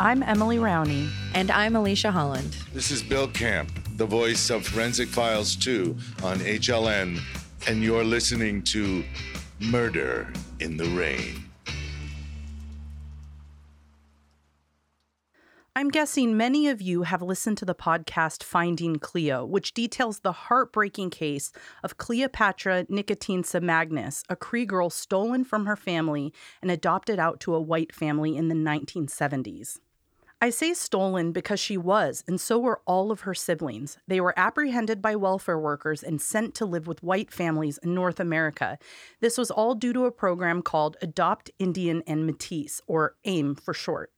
I'm Emily Rowney. And I'm Alicia Holland. This is Bill Camp, the voice of Forensic Files 2 on HLN, and you're listening to Murder in the Rain. I'm guessing many of you have listened to the podcast Finding Cleo, which details the heartbreaking case of Cleopatra Nicotine Semaganis, a Cree girl stolen from her family and adopted out to a white family in the 1970s. I say stolen because she was, and so were all of her siblings. They were apprehended by welfare workers and sent to live with white families in North America. This was all due to a program called Adopt Indian and Metis, or AIM for short.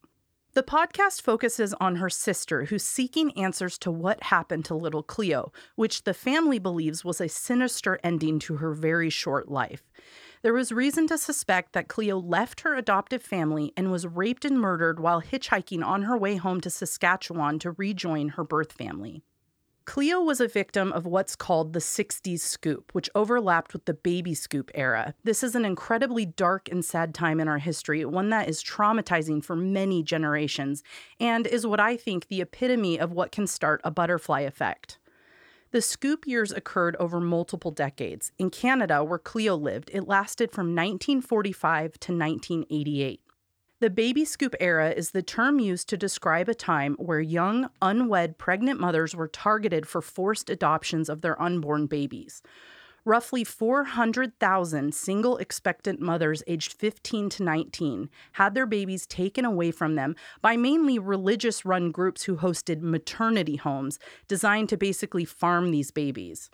The podcast focuses on her sister, who's seeking answers to what happened to little Cleo, which the family believes was a sinister ending to her very short life. There was reason to suspect that Cleo left her adoptive family and was raped and murdered while hitchhiking on her way home to Saskatchewan to rejoin her birth family. Cleo was a victim of what's called the 60s scoop, which overlapped with the baby scoop era. This is an incredibly dark and sad time in our history, one that is traumatizing for many generations, and is what I think the epitome of what can start a butterfly effect. The scoop years occurred over multiple decades. In Canada, where Cleo lived, it lasted from 1945 to 1988. The baby scoop era is the term used to describe a time where young, unwed pregnant mothers were targeted for forced adoptions of their unborn babies. Roughly 400,000 single expectant mothers aged 15 to 19 had their babies taken away from them by mainly religious run groups who hosted maternity homes designed to basically farm these babies.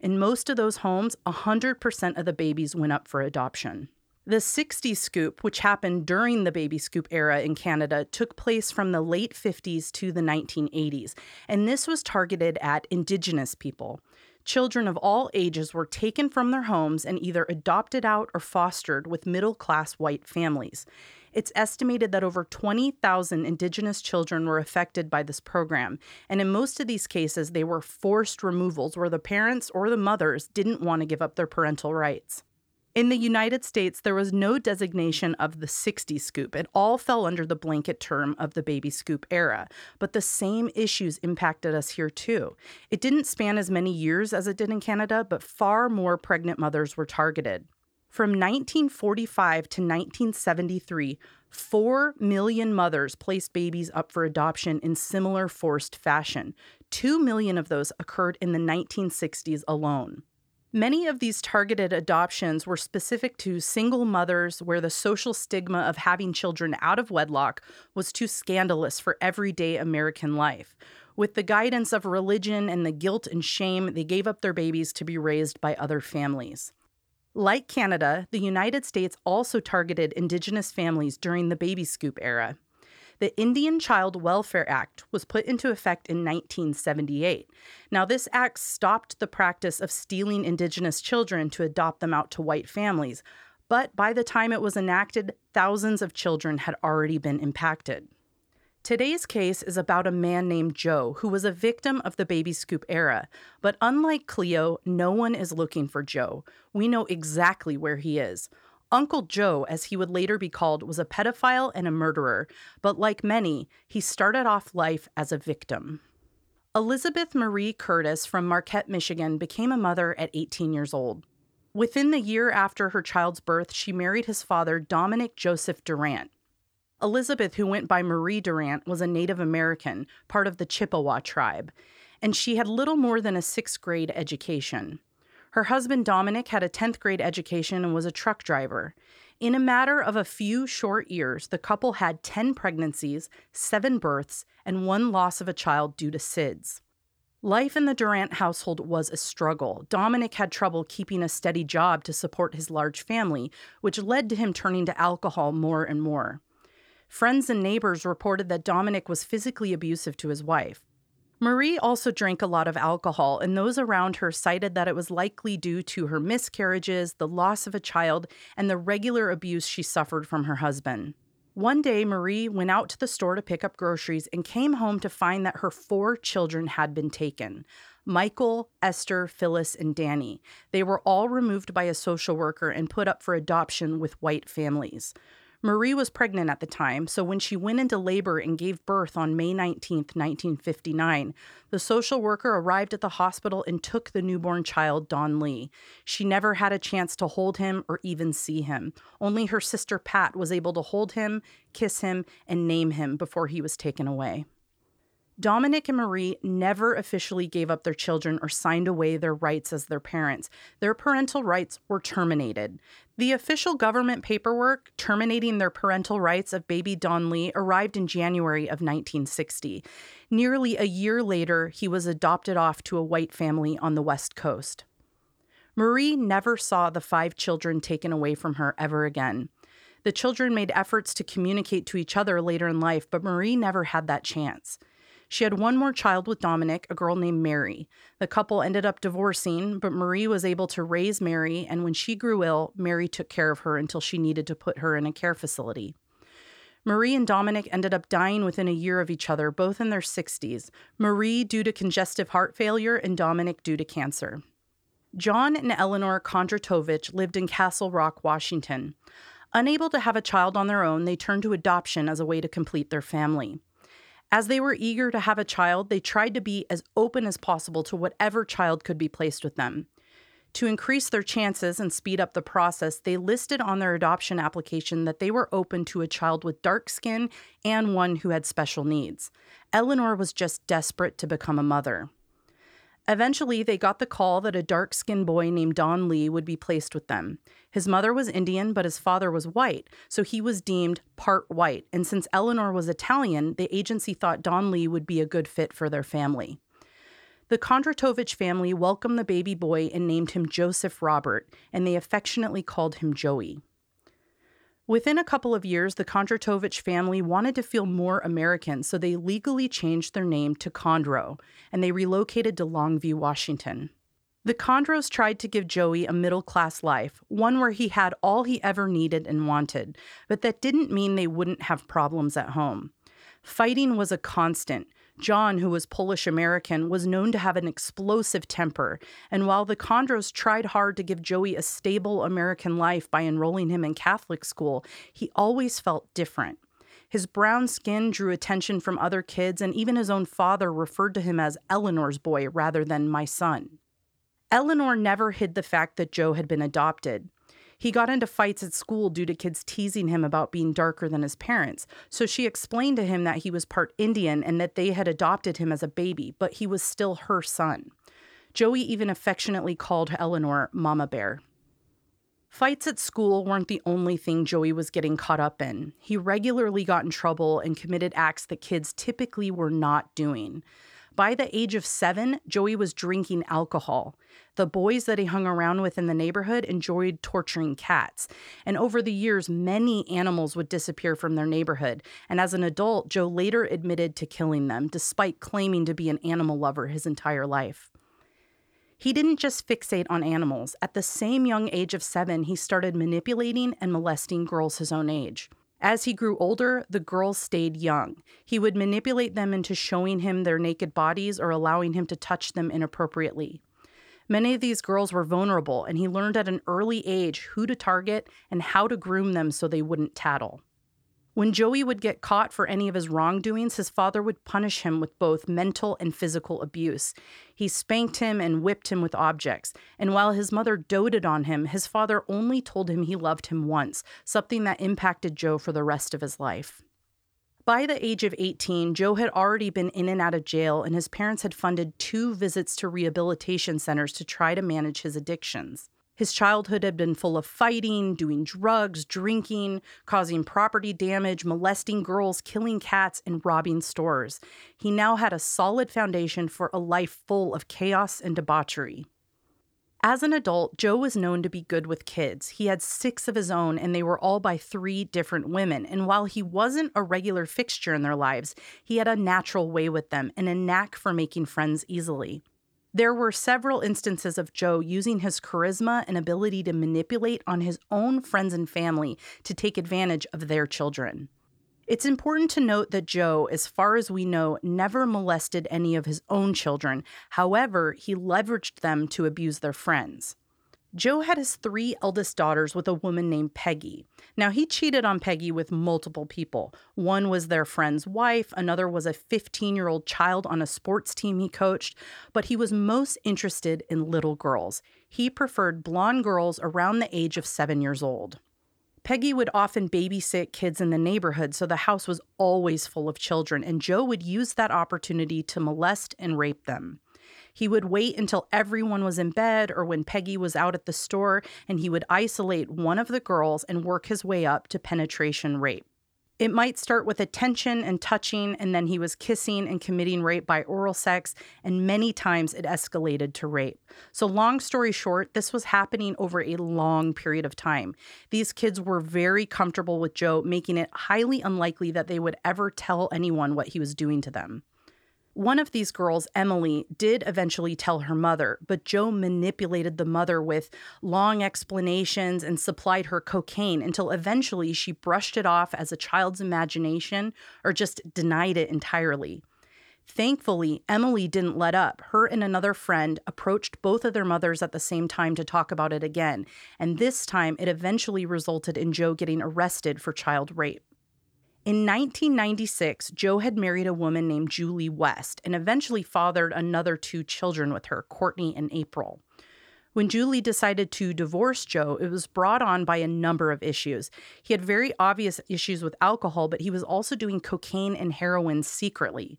In most of those homes, 100% of the babies went up for adoption. The 60s scoop, which happened during the baby scoop era in Canada, took place from the late 50s to the 1980s, and this was targeted at Indigenous people. Children of all ages were taken from their homes and either adopted out or fostered with middle class white families. It's estimated that over 20,000 Indigenous children were affected by this program, and in most of these cases, they were forced removals where the parents or the mothers didn't want to give up their parental rights. In the United States, there was no designation of the 60 scoop. It all fell under the blanket term of the baby scoop era. But the same issues impacted us here too. It didn't span as many years as it did in Canada, but far more pregnant mothers were targeted. From 1945 to 1973, 4 million mothers placed babies up for adoption in similar forced fashion. 2 million of those occurred in the 1960s alone. Many of these targeted adoptions were specific to single mothers where the social stigma of having children out of wedlock was too scandalous for everyday American life. With the guidance of religion and the guilt and shame, they gave up their babies to be raised by other families. Like Canada, the United States also targeted Indigenous families during the baby scoop era. The Indian Child Welfare Act was put into effect in 1978. Now, this act stopped the practice of stealing Indigenous children to adopt them out to white families, but by the time it was enacted, thousands of children had already been impacted. Today's case is about a man named Joe who was a victim of the baby scoop era. But unlike Cleo, no one is looking for Joe. We know exactly where he is. Uncle Joe, as he would later be called, was a pedophile and a murderer, but like many, he started off life as a victim. Elizabeth Marie Curtis from Marquette, Michigan, became a mother at 18 years old. Within the year after her child's birth, she married his father, Dominic Joseph Durant. Elizabeth, who went by Marie Durant, was a Native American, part of the Chippewa tribe, and she had little more than a sixth grade education. Her husband Dominic had a 10th grade education and was a truck driver. In a matter of a few short years, the couple had 10 pregnancies, seven births, and one loss of a child due to SIDS. Life in the Durant household was a struggle. Dominic had trouble keeping a steady job to support his large family, which led to him turning to alcohol more and more. Friends and neighbors reported that Dominic was physically abusive to his wife. Marie also drank a lot of alcohol, and those around her cited that it was likely due to her miscarriages, the loss of a child, and the regular abuse she suffered from her husband. One day, Marie went out to the store to pick up groceries and came home to find that her four children had been taken Michael, Esther, Phyllis, and Danny. They were all removed by a social worker and put up for adoption with white families. Marie was pregnant at the time, so when she went into labor and gave birth on May 19, 1959, the social worker arrived at the hospital and took the newborn child, Don Lee. She never had a chance to hold him or even see him. Only her sister Pat was able to hold him, kiss him, and name him before he was taken away. Dominic and Marie never officially gave up their children or signed away their rights as their parents. Their parental rights were terminated. The official government paperwork terminating their parental rights of baby Don Lee arrived in January of 1960. Nearly a year later, he was adopted off to a white family on the West Coast. Marie never saw the five children taken away from her ever again. The children made efforts to communicate to each other later in life, but Marie never had that chance. She had one more child with Dominic, a girl named Mary. The couple ended up divorcing, but Marie was able to raise Mary, and when she grew ill, Mary took care of her until she needed to put her in a care facility. Marie and Dominic ended up dying within a year of each other, both in their 60s. Marie due to congestive heart failure, and Dominic due to cancer. John and Eleanor Kondratovich lived in Castle Rock, Washington. Unable to have a child on their own, they turned to adoption as a way to complete their family. As they were eager to have a child, they tried to be as open as possible to whatever child could be placed with them. To increase their chances and speed up the process, they listed on their adoption application that they were open to a child with dark skin and one who had special needs. Eleanor was just desperate to become a mother. Eventually, they got the call that a dark skinned boy named Don Lee would be placed with them. His mother was Indian, but his father was white, so he was deemed part white. And since Eleanor was Italian, the agency thought Don Lee would be a good fit for their family. The Kondratovich family welcomed the baby boy and named him Joseph Robert, and they affectionately called him Joey. Within a couple of years, the Kondratovich family wanted to feel more American, so they legally changed their name to Kondro, and they relocated to Longview, Washington. The Kondros tried to give Joey a middle class life, one where he had all he ever needed and wanted, but that didn't mean they wouldn't have problems at home. Fighting was a constant, John, who was Polish American, was known to have an explosive temper, and while the Kondros tried hard to give Joey a stable American life by enrolling him in Catholic school, he always felt different. His brown skin drew attention from other kids, and even his own father referred to him as Eleanor's boy rather than my son. Eleanor never hid the fact that Joe had been adopted. He got into fights at school due to kids teasing him about being darker than his parents. So she explained to him that he was part Indian and that they had adopted him as a baby, but he was still her son. Joey even affectionately called Eleanor Mama Bear. Fights at school weren't the only thing Joey was getting caught up in. He regularly got in trouble and committed acts that kids typically were not doing. By the age of seven, Joey was drinking alcohol. The boys that he hung around with in the neighborhood enjoyed torturing cats. And over the years, many animals would disappear from their neighborhood. And as an adult, Joe later admitted to killing them, despite claiming to be an animal lover his entire life. He didn't just fixate on animals. At the same young age of seven, he started manipulating and molesting girls his own age. As he grew older, the girls stayed young. He would manipulate them into showing him their naked bodies or allowing him to touch them inappropriately. Many of these girls were vulnerable, and he learned at an early age who to target and how to groom them so they wouldn't tattle. When Joey would get caught for any of his wrongdoings, his father would punish him with both mental and physical abuse. He spanked him and whipped him with objects. And while his mother doted on him, his father only told him he loved him once, something that impacted Joe for the rest of his life. By the age of 18, Joe had already been in and out of jail, and his parents had funded two visits to rehabilitation centers to try to manage his addictions. His childhood had been full of fighting, doing drugs, drinking, causing property damage, molesting girls, killing cats, and robbing stores. He now had a solid foundation for a life full of chaos and debauchery. As an adult, Joe was known to be good with kids. He had six of his own, and they were all by three different women. And while he wasn't a regular fixture in their lives, he had a natural way with them and a knack for making friends easily. There were several instances of Joe using his charisma and ability to manipulate on his own friends and family to take advantage of their children. It's important to note that Joe, as far as we know, never molested any of his own children. However, he leveraged them to abuse their friends. Joe had his three eldest daughters with a woman named Peggy. Now, he cheated on Peggy with multiple people. One was their friend's wife, another was a 15 year old child on a sports team he coached, but he was most interested in little girls. He preferred blonde girls around the age of seven years old. Peggy would often babysit kids in the neighborhood, so the house was always full of children, and Joe would use that opportunity to molest and rape them. He would wait until everyone was in bed or when Peggy was out at the store, and he would isolate one of the girls and work his way up to penetration rape. It might start with attention and touching, and then he was kissing and committing rape by oral sex, and many times it escalated to rape. So, long story short, this was happening over a long period of time. These kids were very comfortable with Joe, making it highly unlikely that they would ever tell anyone what he was doing to them. One of these girls, Emily, did eventually tell her mother, but Joe manipulated the mother with long explanations and supplied her cocaine until eventually she brushed it off as a child's imagination or just denied it entirely. Thankfully, Emily didn't let up. Her and another friend approached both of their mothers at the same time to talk about it again, and this time it eventually resulted in Joe getting arrested for child rape. In 1996, Joe had married a woman named Julie West and eventually fathered another two children with her, Courtney and April. When Julie decided to divorce Joe, it was brought on by a number of issues. He had very obvious issues with alcohol, but he was also doing cocaine and heroin secretly.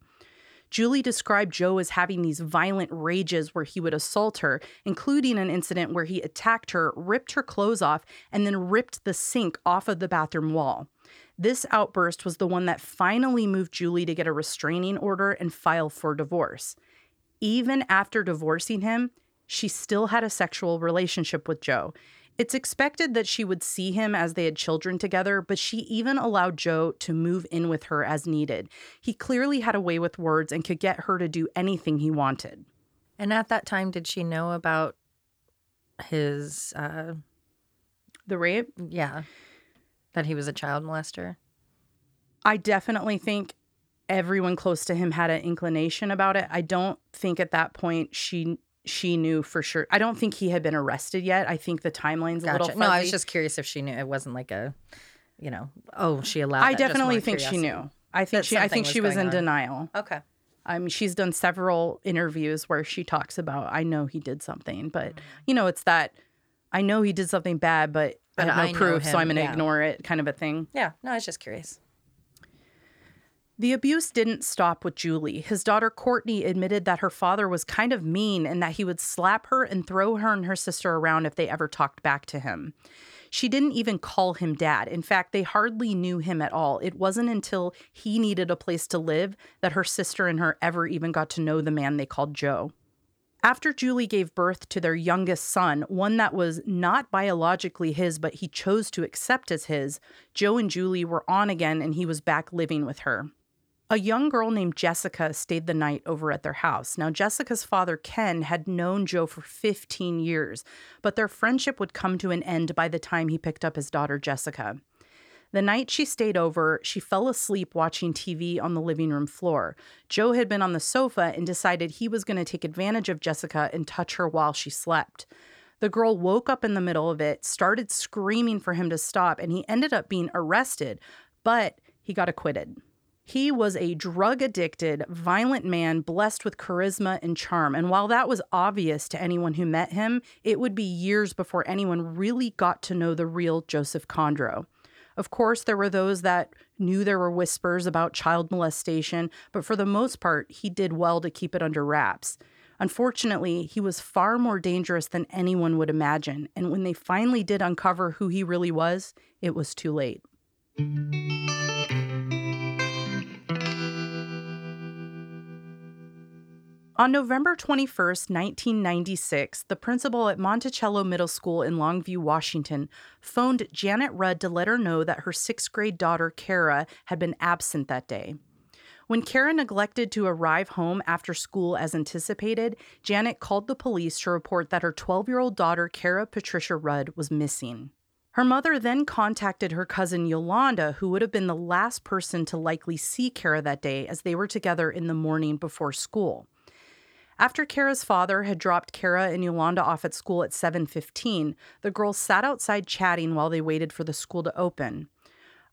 Julie described Joe as having these violent rages where he would assault her, including an incident where he attacked her, ripped her clothes off, and then ripped the sink off of the bathroom wall. This outburst was the one that finally moved Julie to get a restraining order and file for divorce. Even after divorcing him, she still had a sexual relationship with Joe. It's expected that she would see him as they had children together, but she even allowed Joe to move in with her as needed. He clearly had a way with words and could get her to do anything he wanted. And at that time, did she know about his, uh, The rape? yeah, that he was a child molester? I definitely think everyone close to him had an inclination about it. I don't think at that point she she knew for sure. I don't think he had been arrested yet. I think the timeline's a little fuzzy. No, I was just curious if she knew. It wasn't like a, you know, oh, she allowed. I definitely think she knew. I think that she I think was she was in on. denial. Okay. I mean, she's done several interviews where she talks about I know he did something, but mm. you know, it's that I know he did something bad, but, But I have no I proof, so I'm going to yeah. ignore it kind of a thing. Yeah. No, I was just curious. The abuse didn't stop with Julie. His daughter Courtney admitted that her father was kind of mean and that he would slap her and throw her and her sister around if they ever talked back to him. She didn't even call him dad. In fact, they hardly knew him at all. It wasn't until he needed a place to live that her sister and her ever even got to know the man they called Joe. After Julie gave birth to their youngest son, one that was not biologically his, but he chose to accept as his, Joe and Julie were on again and he was back living with her. A young girl named Jessica stayed the night over at their house. Now, Jessica's father, Ken, had known Joe for 15 years, but their friendship would come to an end by the time he picked up his daughter, Jessica. The night she stayed over, she fell asleep watching TV on the living room floor. Joe had been on the sofa and decided he was going to take advantage of Jessica and touch her while she slept. The girl woke up in the middle of it, started screaming for him to stop, and he ended up being arrested, but he got acquitted. He was a drug addicted, violent man blessed with charisma and charm. And while that was obvious to anyone who met him, it would be years before anyone really got to know the real Joseph Kondro. Of course, there were those that knew there were whispers about child molestation, but for the most part, he did well to keep it under wraps. Unfortunately, he was far more dangerous than anyone would imagine, and when they finally did uncover who he really was, it was too late. On November 21st, 1996, the principal at Monticello Middle School in Longview, Washington, phoned Janet Rudd to let her know that her sixth grade daughter, Kara, had been absent that day. When Kara neglected to arrive home after school as anticipated, Janet called the police to report that her 12 year old daughter, Kara Patricia Rudd, was missing. Her mother then contacted her cousin Yolanda, who would have been the last person to likely see Kara that day as they were together in the morning before school. After Kara's father had dropped Kara and Yolanda off at school at 7:15, the girls sat outside chatting while they waited for the school to open.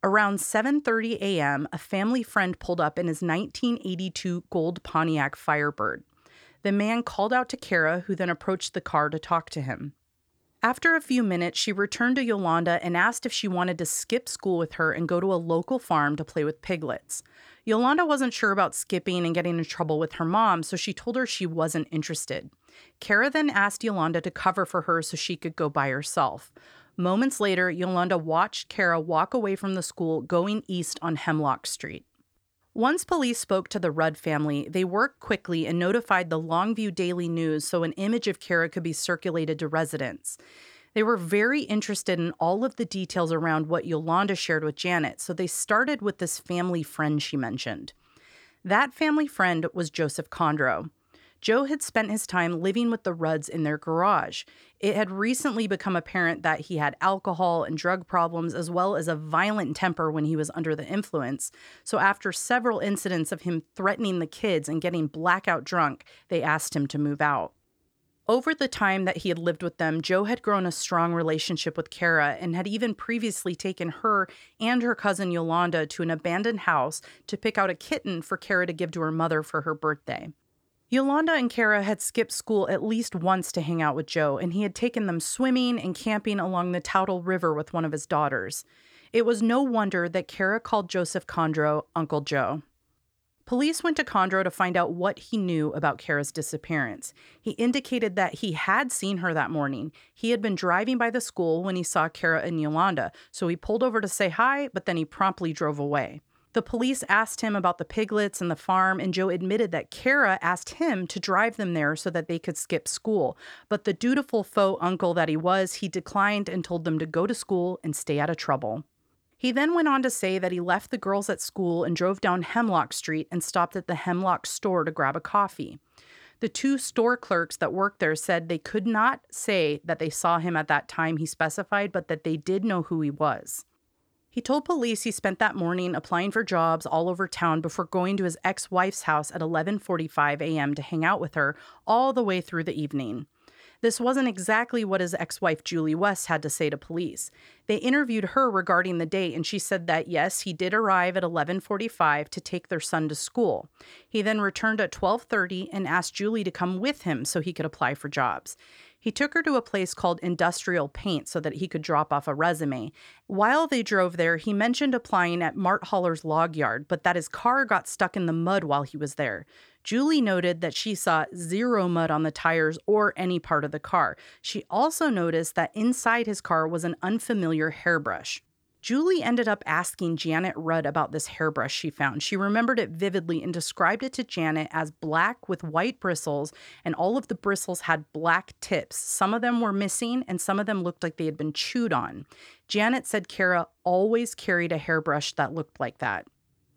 Around 7:30 a.m., a family friend pulled up in his 1982 gold Pontiac Firebird. The man called out to Kara, who then approached the car to talk to him. After a few minutes, she returned to Yolanda and asked if she wanted to skip school with her and go to a local farm to play with piglets. Yolanda wasn't sure about skipping and getting in trouble with her mom, so she told her she wasn't interested. Kara then asked Yolanda to cover for her so she could go by herself. Moments later, Yolanda watched Kara walk away from the school going east on Hemlock Street. Once police spoke to the Rudd family, they worked quickly and notified the Longview Daily News so an image of Kara could be circulated to residents. They were very interested in all of the details around what Yolanda shared with Janet, so they started with this family friend she mentioned. That family friend was Joseph Kondro. Joe had spent his time living with the Rudds in their garage. It had recently become apparent that he had alcohol and drug problems, as well as a violent temper when he was under the influence. So, after several incidents of him threatening the kids and getting blackout drunk, they asked him to move out. Over the time that he had lived with them, Joe had grown a strong relationship with Kara and had even previously taken her and her cousin Yolanda to an abandoned house to pick out a kitten for Kara to give to her mother for her birthday. Yolanda and Kara had skipped school at least once to hang out with Joe, and he had taken them swimming and camping along the Toutle River with one of his daughters. It was no wonder that Kara called Joseph Kondro Uncle Joe. Police went to Kondro to find out what he knew about Kara's disappearance. He indicated that he had seen her that morning. He had been driving by the school when he saw Kara and Yolanda, so he pulled over to say hi, but then he promptly drove away. The police asked him about the piglets and the farm, and Joe admitted that Kara asked him to drive them there so that they could skip school. But the dutiful faux uncle that he was, he declined and told them to go to school and stay out of trouble. He then went on to say that he left the girls at school and drove down Hemlock Street and stopped at the Hemlock store to grab a coffee. The two store clerks that worked there said they could not say that they saw him at that time he specified, but that they did know who he was. He told police he spent that morning applying for jobs all over town before going to his ex-wife's house at 11:45 a.m. to hang out with her all the way through the evening. This wasn't exactly what his ex wife Julie West had to say to police. They interviewed her regarding the date, and she said that yes, he did arrive at 11:45 to take their son to school. He then returned at 12:30 and asked Julie to come with him so he could apply for jobs. He took her to a place called Industrial Paint so that he could drop off a resume. While they drove there, he mentioned applying at Mart Holler's log yard, but that his car got stuck in the mud while he was there. Julie noted that she saw zero mud on the tires or any part of the car. She also noticed that inside his car was an unfamiliar hairbrush. Julie ended up asking Janet Rudd about this hairbrush she found. She remembered it vividly and described it to Janet as black with white bristles, and all of the bristles had black tips. Some of them were missing, and some of them looked like they had been chewed on. Janet said Kara always carried a hairbrush that looked like that.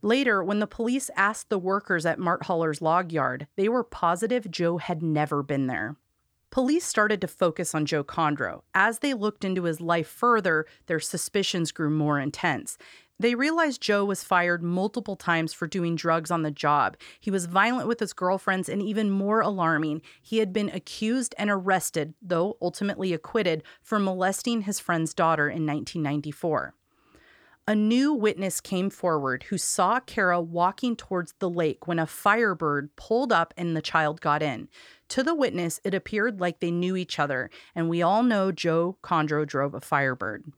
Later, when the police asked the workers at Mart Holler's log yard, they were positive Joe had never been there. Police started to focus on Joe Kondro. As they looked into his life further, their suspicions grew more intense. They realized Joe was fired multiple times for doing drugs on the job. He was violent with his girlfriends, and even more alarming, he had been accused and arrested, though ultimately acquitted, for molesting his friend's daughter in 1994 a new witness came forward who saw Kara walking towards the lake when a firebird pulled up and the child got in. To the witness, it appeared like they knew each other, and we all know Joe Kondro drove a firebird.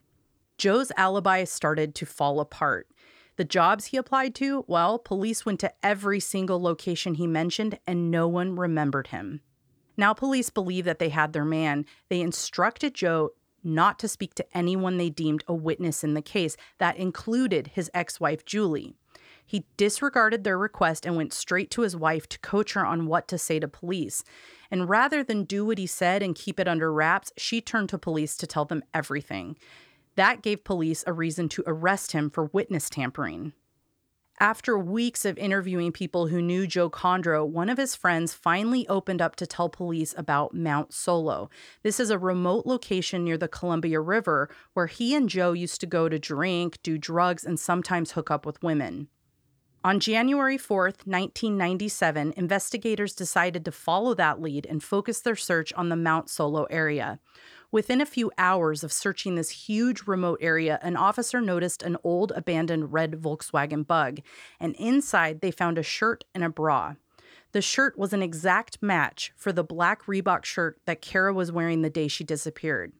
Joe's alibi started to fall apart. The jobs he applied to, well, police went to every single location he mentioned and no one remembered him. Now, police believe that they had their man. They instructed Joe not to speak to anyone they deemed a witness in the case. That included his ex wife, Julie. He disregarded their request and went straight to his wife to coach her on what to say to police. And rather than do what he said and keep it under wraps, she turned to police to tell them everything. That gave police a reason to arrest him for witness tampering. After weeks of interviewing people who knew Joe Kondro, one of his friends finally opened up to tell police about Mount Solo. This is a remote location near the Columbia River where he and Joe used to go to drink, do drugs, and sometimes hook up with women. On January 4th, 1997, investigators decided to follow that lead and focus their search on the Mount Solo area. Within a few hours of searching this huge remote area, an officer noticed an old abandoned red Volkswagen bug, and inside they found a shirt and a bra. The shirt was an exact match for the black Reebok shirt that Kara was wearing the day she disappeared.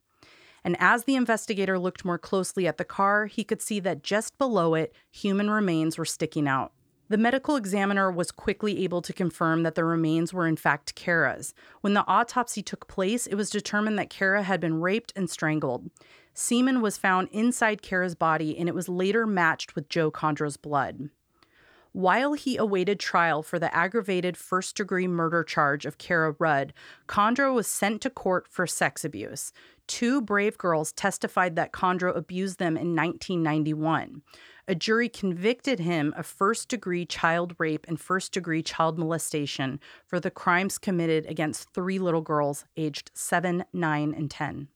And as the investigator looked more closely at the car, he could see that just below it, human remains were sticking out. The medical examiner was quickly able to confirm that the remains were in fact Kara's. When the autopsy took place, it was determined that Kara had been raped and strangled. Semen was found inside Kara's body and it was later matched with Joe Kondro's blood. While he awaited trial for the aggravated first degree murder charge of Kara Rudd, Kondro was sent to court for sex abuse. Two brave girls testified that Kondro abused them in 1991 a jury convicted him of first degree child rape and first degree child molestation for the crimes committed against three little girls aged 7, 9, and 10.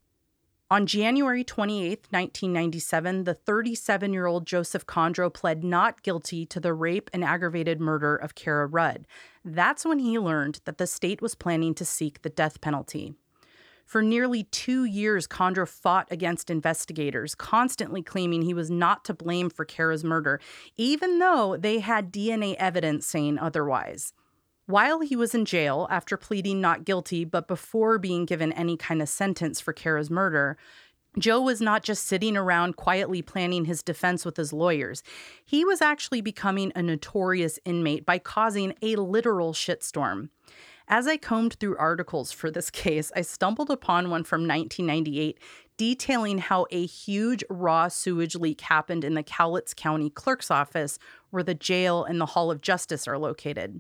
On January 28, 1997, the 37 year old Joseph Kondro pled not guilty to the rape and aggravated murder of Kara Rudd. That's when he learned that the state was planning to seek the death penalty. For nearly two years, Kondro fought against investigators, constantly claiming he was not to blame for Kara's murder, even though they had DNA evidence saying otherwise. While he was in jail after pleading not guilty, but before being given any kind of sentence for Kara's murder, Joe was not just sitting around quietly planning his defense with his lawyers. He was actually becoming a notorious inmate by causing a literal shitstorm. As I combed through articles for this case, I stumbled upon one from 1998 detailing how a huge raw sewage leak happened in the Cowlitz County Clerk's Office, where the jail and the Hall of Justice are located.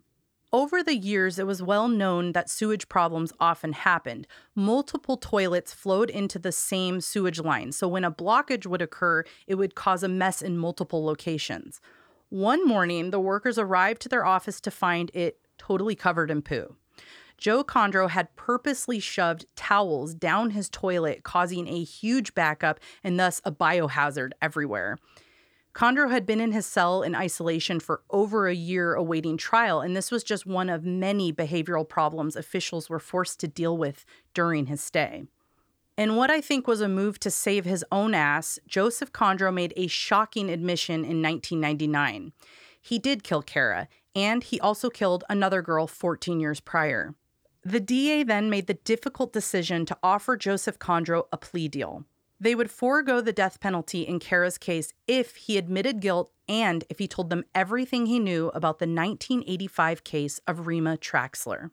Over the years, it was well known that sewage problems often happened. Multiple toilets flowed into the same sewage line, so when a blockage would occur, it would cause a mess in multiple locations. One morning, the workers arrived to their office to find it totally covered in poo. Joe Kondro had purposely shoved towels down his toilet, causing a huge backup and thus a biohazard everywhere. Kondro had been in his cell in isolation for over a year awaiting trial, and this was just one of many behavioral problems officials were forced to deal with during his stay. In what I think was a move to save his own ass, Joseph Kondro made a shocking admission in 1999. He did kill Kara, and he also killed another girl 14 years prior. The DA then made the difficult decision to offer Joseph Kondro a plea deal. They would forego the death penalty in Kara's case if he admitted guilt and if he told them everything he knew about the 1985 case of Rima Traxler.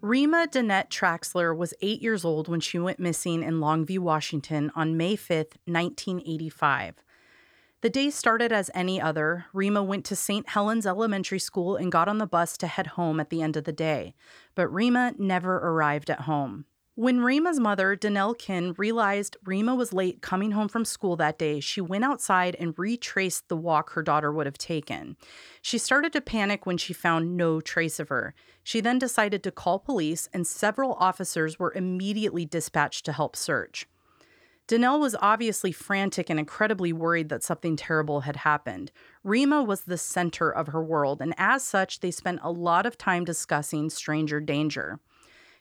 Rima Danette Traxler was eight years old when she went missing in Longview, Washington on May 5, 1985. The day started as any other. Rima went to St. Helens Elementary School and got on the bus to head home at the end of the day. But Rima never arrived at home. When Rima's mother, Danelle Kin, realized Rima was late coming home from school that day, she went outside and retraced the walk her daughter would have taken. She started to panic when she found no trace of her. She then decided to call police, and several officers were immediately dispatched to help search. Danelle was obviously frantic and incredibly worried that something terrible had happened. Rima was the center of her world, and as such, they spent a lot of time discussing stranger danger.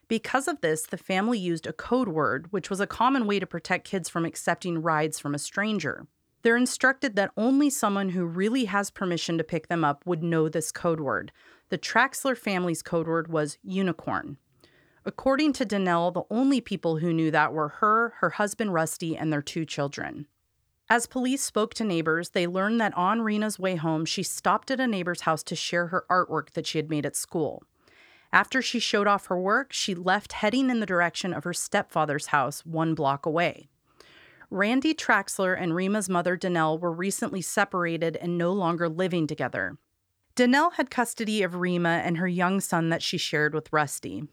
Because of this, the family used a code word, which was a common way to protect kids from accepting rides from a stranger. They're instructed that only someone who really has permission to pick them up would know this code word. The Traxler family's code word was unicorn. According to Danelle, the only people who knew that were her, her husband Rusty, and their two children. As police spoke to neighbors, they learned that on Rima's way home, she stopped at a neighbor's house to share her artwork that she had made at school. After she showed off her work, she left heading in the direction of her stepfather's house one block away. Randy Traxler and Rima's mother, Danelle, were recently separated and no longer living together. Danelle had custody of Rima and her young son that she shared with Rusty.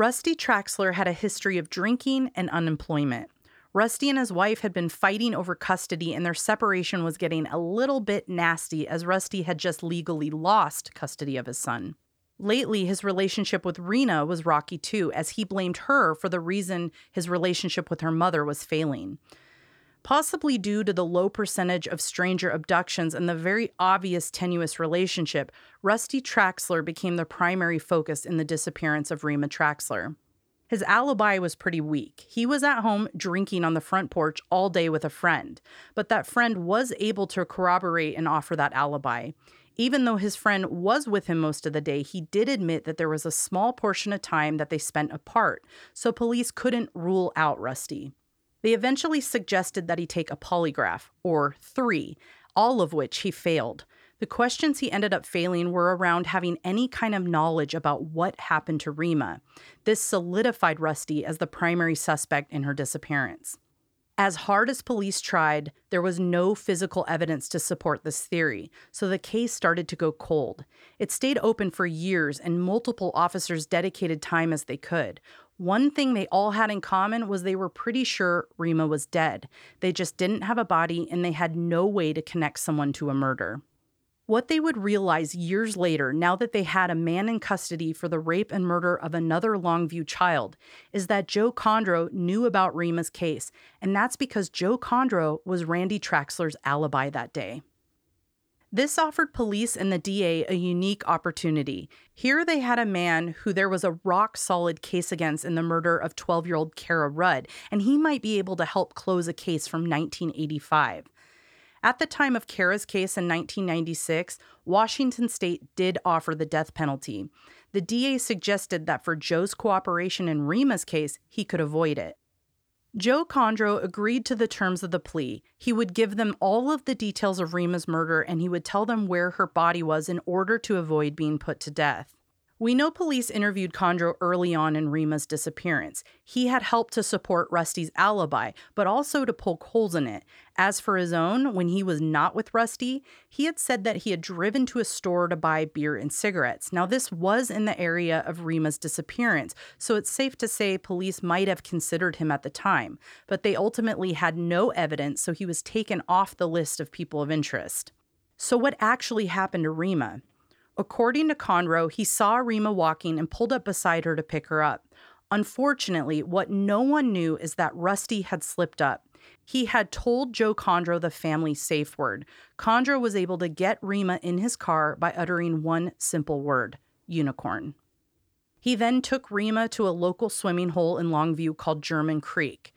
Rusty Traxler had a history of drinking and unemployment. Rusty and his wife had been fighting over custody, and their separation was getting a little bit nasty as Rusty had just legally lost custody of his son. Lately, his relationship with Rena was rocky too, as he blamed her for the reason his relationship with her mother was failing. Possibly due to the low percentage of stranger abductions and the very obvious tenuous relationship, Rusty Traxler became the primary focus in the disappearance of Rima Traxler. His alibi was pretty weak. He was at home drinking on the front porch all day with a friend, but that friend was able to corroborate and offer that alibi. Even though his friend was with him most of the day, he did admit that there was a small portion of time that they spent apart, so police couldn't rule out Rusty. They eventually suggested that he take a polygraph, or three, all of which he failed. The questions he ended up failing were around having any kind of knowledge about what happened to Rima. This solidified Rusty as the primary suspect in her disappearance. As hard as police tried, there was no physical evidence to support this theory, so the case started to go cold. It stayed open for years, and multiple officers dedicated time as they could. One thing they all had in common was they were pretty sure Rima was dead. They just didn't have a body, and they had no way to connect someone to a murder. What they would realize years later, now that they had a man in custody for the rape and murder of another Longview child, is that Joe Kondro knew about Rima's case, and that's because Joe Kondro was Randy Traxler's alibi that day. This offered police and the DA a unique opportunity. Here they had a man who there was a rock solid case against in the murder of 12 year old Kara Rudd, and he might be able to help close a case from 1985. At the time of Kara's case in 1996, Washington state did offer the death penalty. The DA suggested that for Joe's cooperation in Rima's case, he could avoid it. Joe Kondro agreed to the terms of the plea. He would give them all of the details of Rima's murder and he would tell them where her body was in order to avoid being put to death. We know police interviewed Kondro early on in Rima's disappearance. He had helped to support Rusty's alibi, but also to poke holes in it. As for his own, when he was not with Rusty, he had said that he had driven to a store to buy beer and cigarettes. Now, this was in the area of Rima's disappearance, so it's safe to say police might have considered him at the time, but they ultimately had no evidence, so he was taken off the list of people of interest. So, what actually happened to Rima? According to Kondro, he saw Rima walking and pulled up beside her to pick her up. Unfortunately, what no one knew is that Rusty had slipped up. He had told Joe Kondro the family safe word. Kondro was able to get Rima in his car by uttering one simple word unicorn. He then took Rima to a local swimming hole in Longview called German Creek.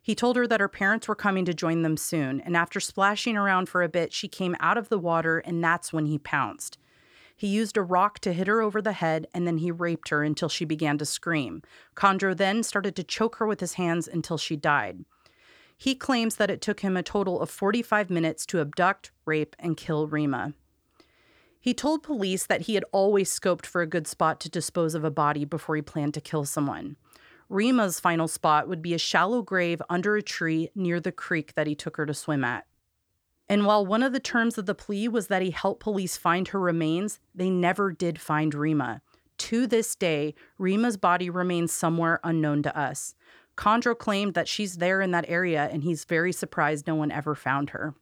He told her that her parents were coming to join them soon, and after splashing around for a bit, she came out of the water, and that's when he pounced. He used a rock to hit her over the head, and then he raped her until she began to scream. Kondro then started to choke her with his hands until she died. He claims that it took him a total of 45 minutes to abduct, rape, and kill Rima. He told police that he had always scoped for a good spot to dispose of a body before he planned to kill someone. Rima's final spot would be a shallow grave under a tree near the creek that he took her to swim at. And while one of the terms of the plea was that he helped police find her remains, they never did find Rima. To this day, Rima's body remains somewhere unknown to us. Kondro claimed that she's there in that area, and he's very surprised no one ever found her.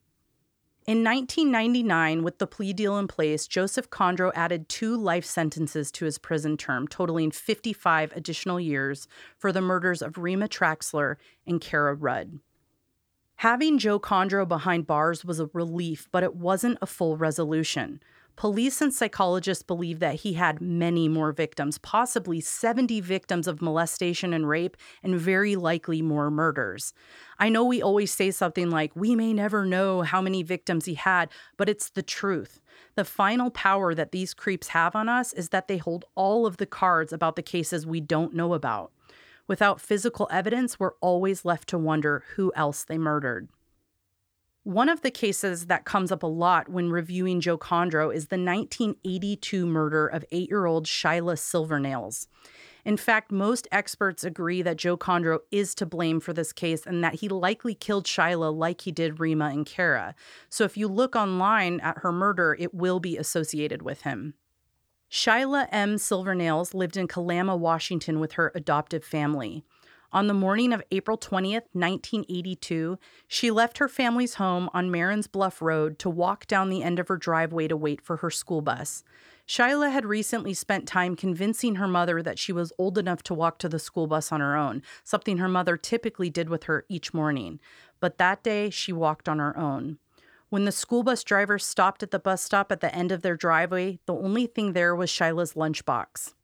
In 1999, with the plea deal in place, Joseph Kondro added two life sentences to his prison term, totaling 55 additional years for the murders of Rima Traxler and Kara Rudd. Having Joe Kondro behind bars was a relief, but it wasn't a full resolution. Police and psychologists believe that he had many more victims, possibly 70 victims of molestation and rape, and very likely more murders. I know we always say something like, we may never know how many victims he had, but it's the truth. The final power that these creeps have on us is that they hold all of the cards about the cases we don't know about. Without physical evidence, we're always left to wonder who else they murdered. One of the cases that comes up a lot when reviewing Joe Kondro is the 1982 murder of eight year old Shyla Silvernails. In fact, most experts agree that Joe Kondro is to blame for this case and that he likely killed Shyla like he did Rima and Kara. So if you look online at her murder, it will be associated with him. Shyla M. Silvernails lived in Kalama, Washington with her adoptive family. On the morning of April 20th, 1982, she left her family's home on Marin's Bluff Road to walk down the end of her driveway to wait for her school bus. Shyla had recently spent time convincing her mother that she was old enough to walk to the school bus on her own, something her mother typically did with her each morning. But that day, she walked on her own. When the school bus driver stopped at the bus stop at the end of their driveway, the only thing there was Shyla's lunchbox.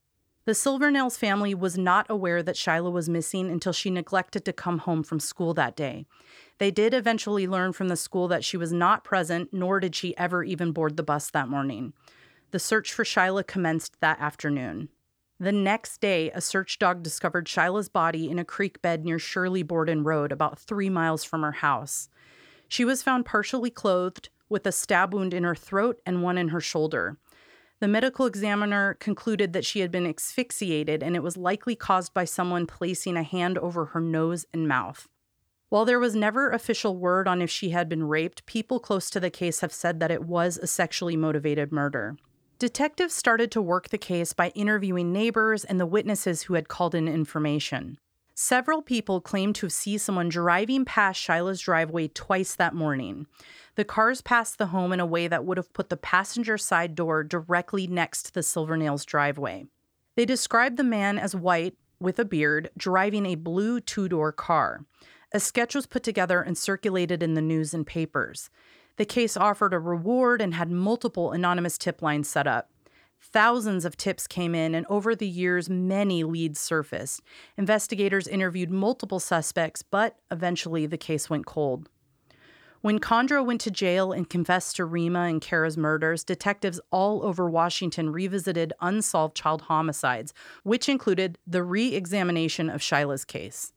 The Silvernails family was not aware that Shyla was missing until she neglected to come home from school that day. They did eventually learn from the school that she was not present, nor did she ever even board the bus that morning. The search for Shyla commenced that afternoon. The next day, a search dog discovered Shyla's body in a creek bed near Shirley Borden Road, about three miles from her house. She was found partially clothed, with a stab wound in her throat and one in her shoulder. The medical examiner concluded that she had been asphyxiated and it was likely caused by someone placing a hand over her nose and mouth. While there was never official word on if she had been raped, people close to the case have said that it was a sexually motivated murder. Detectives started to work the case by interviewing neighbors and the witnesses who had called in information. Several people claimed to see someone driving past Shyla's driveway twice that morning. The cars passed the home in a way that would have put the passenger side door directly next to the Silvernails driveway. They described the man as white, with a beard, driving a blue two door car. A sketch was put together and circulated in the news and papers. The case offered a reward and had multiple anonymous tip lines set up. Thousands of tips came in, and over the years, many leads surfaced. Investigators interviewed multiple suspects, but eventually the case went cold. When Kondro went to jail and confessed to Rima and Kara's murders, detectives all over Washington revisited unsolved child homicides, which included the re examination of Shyla's case.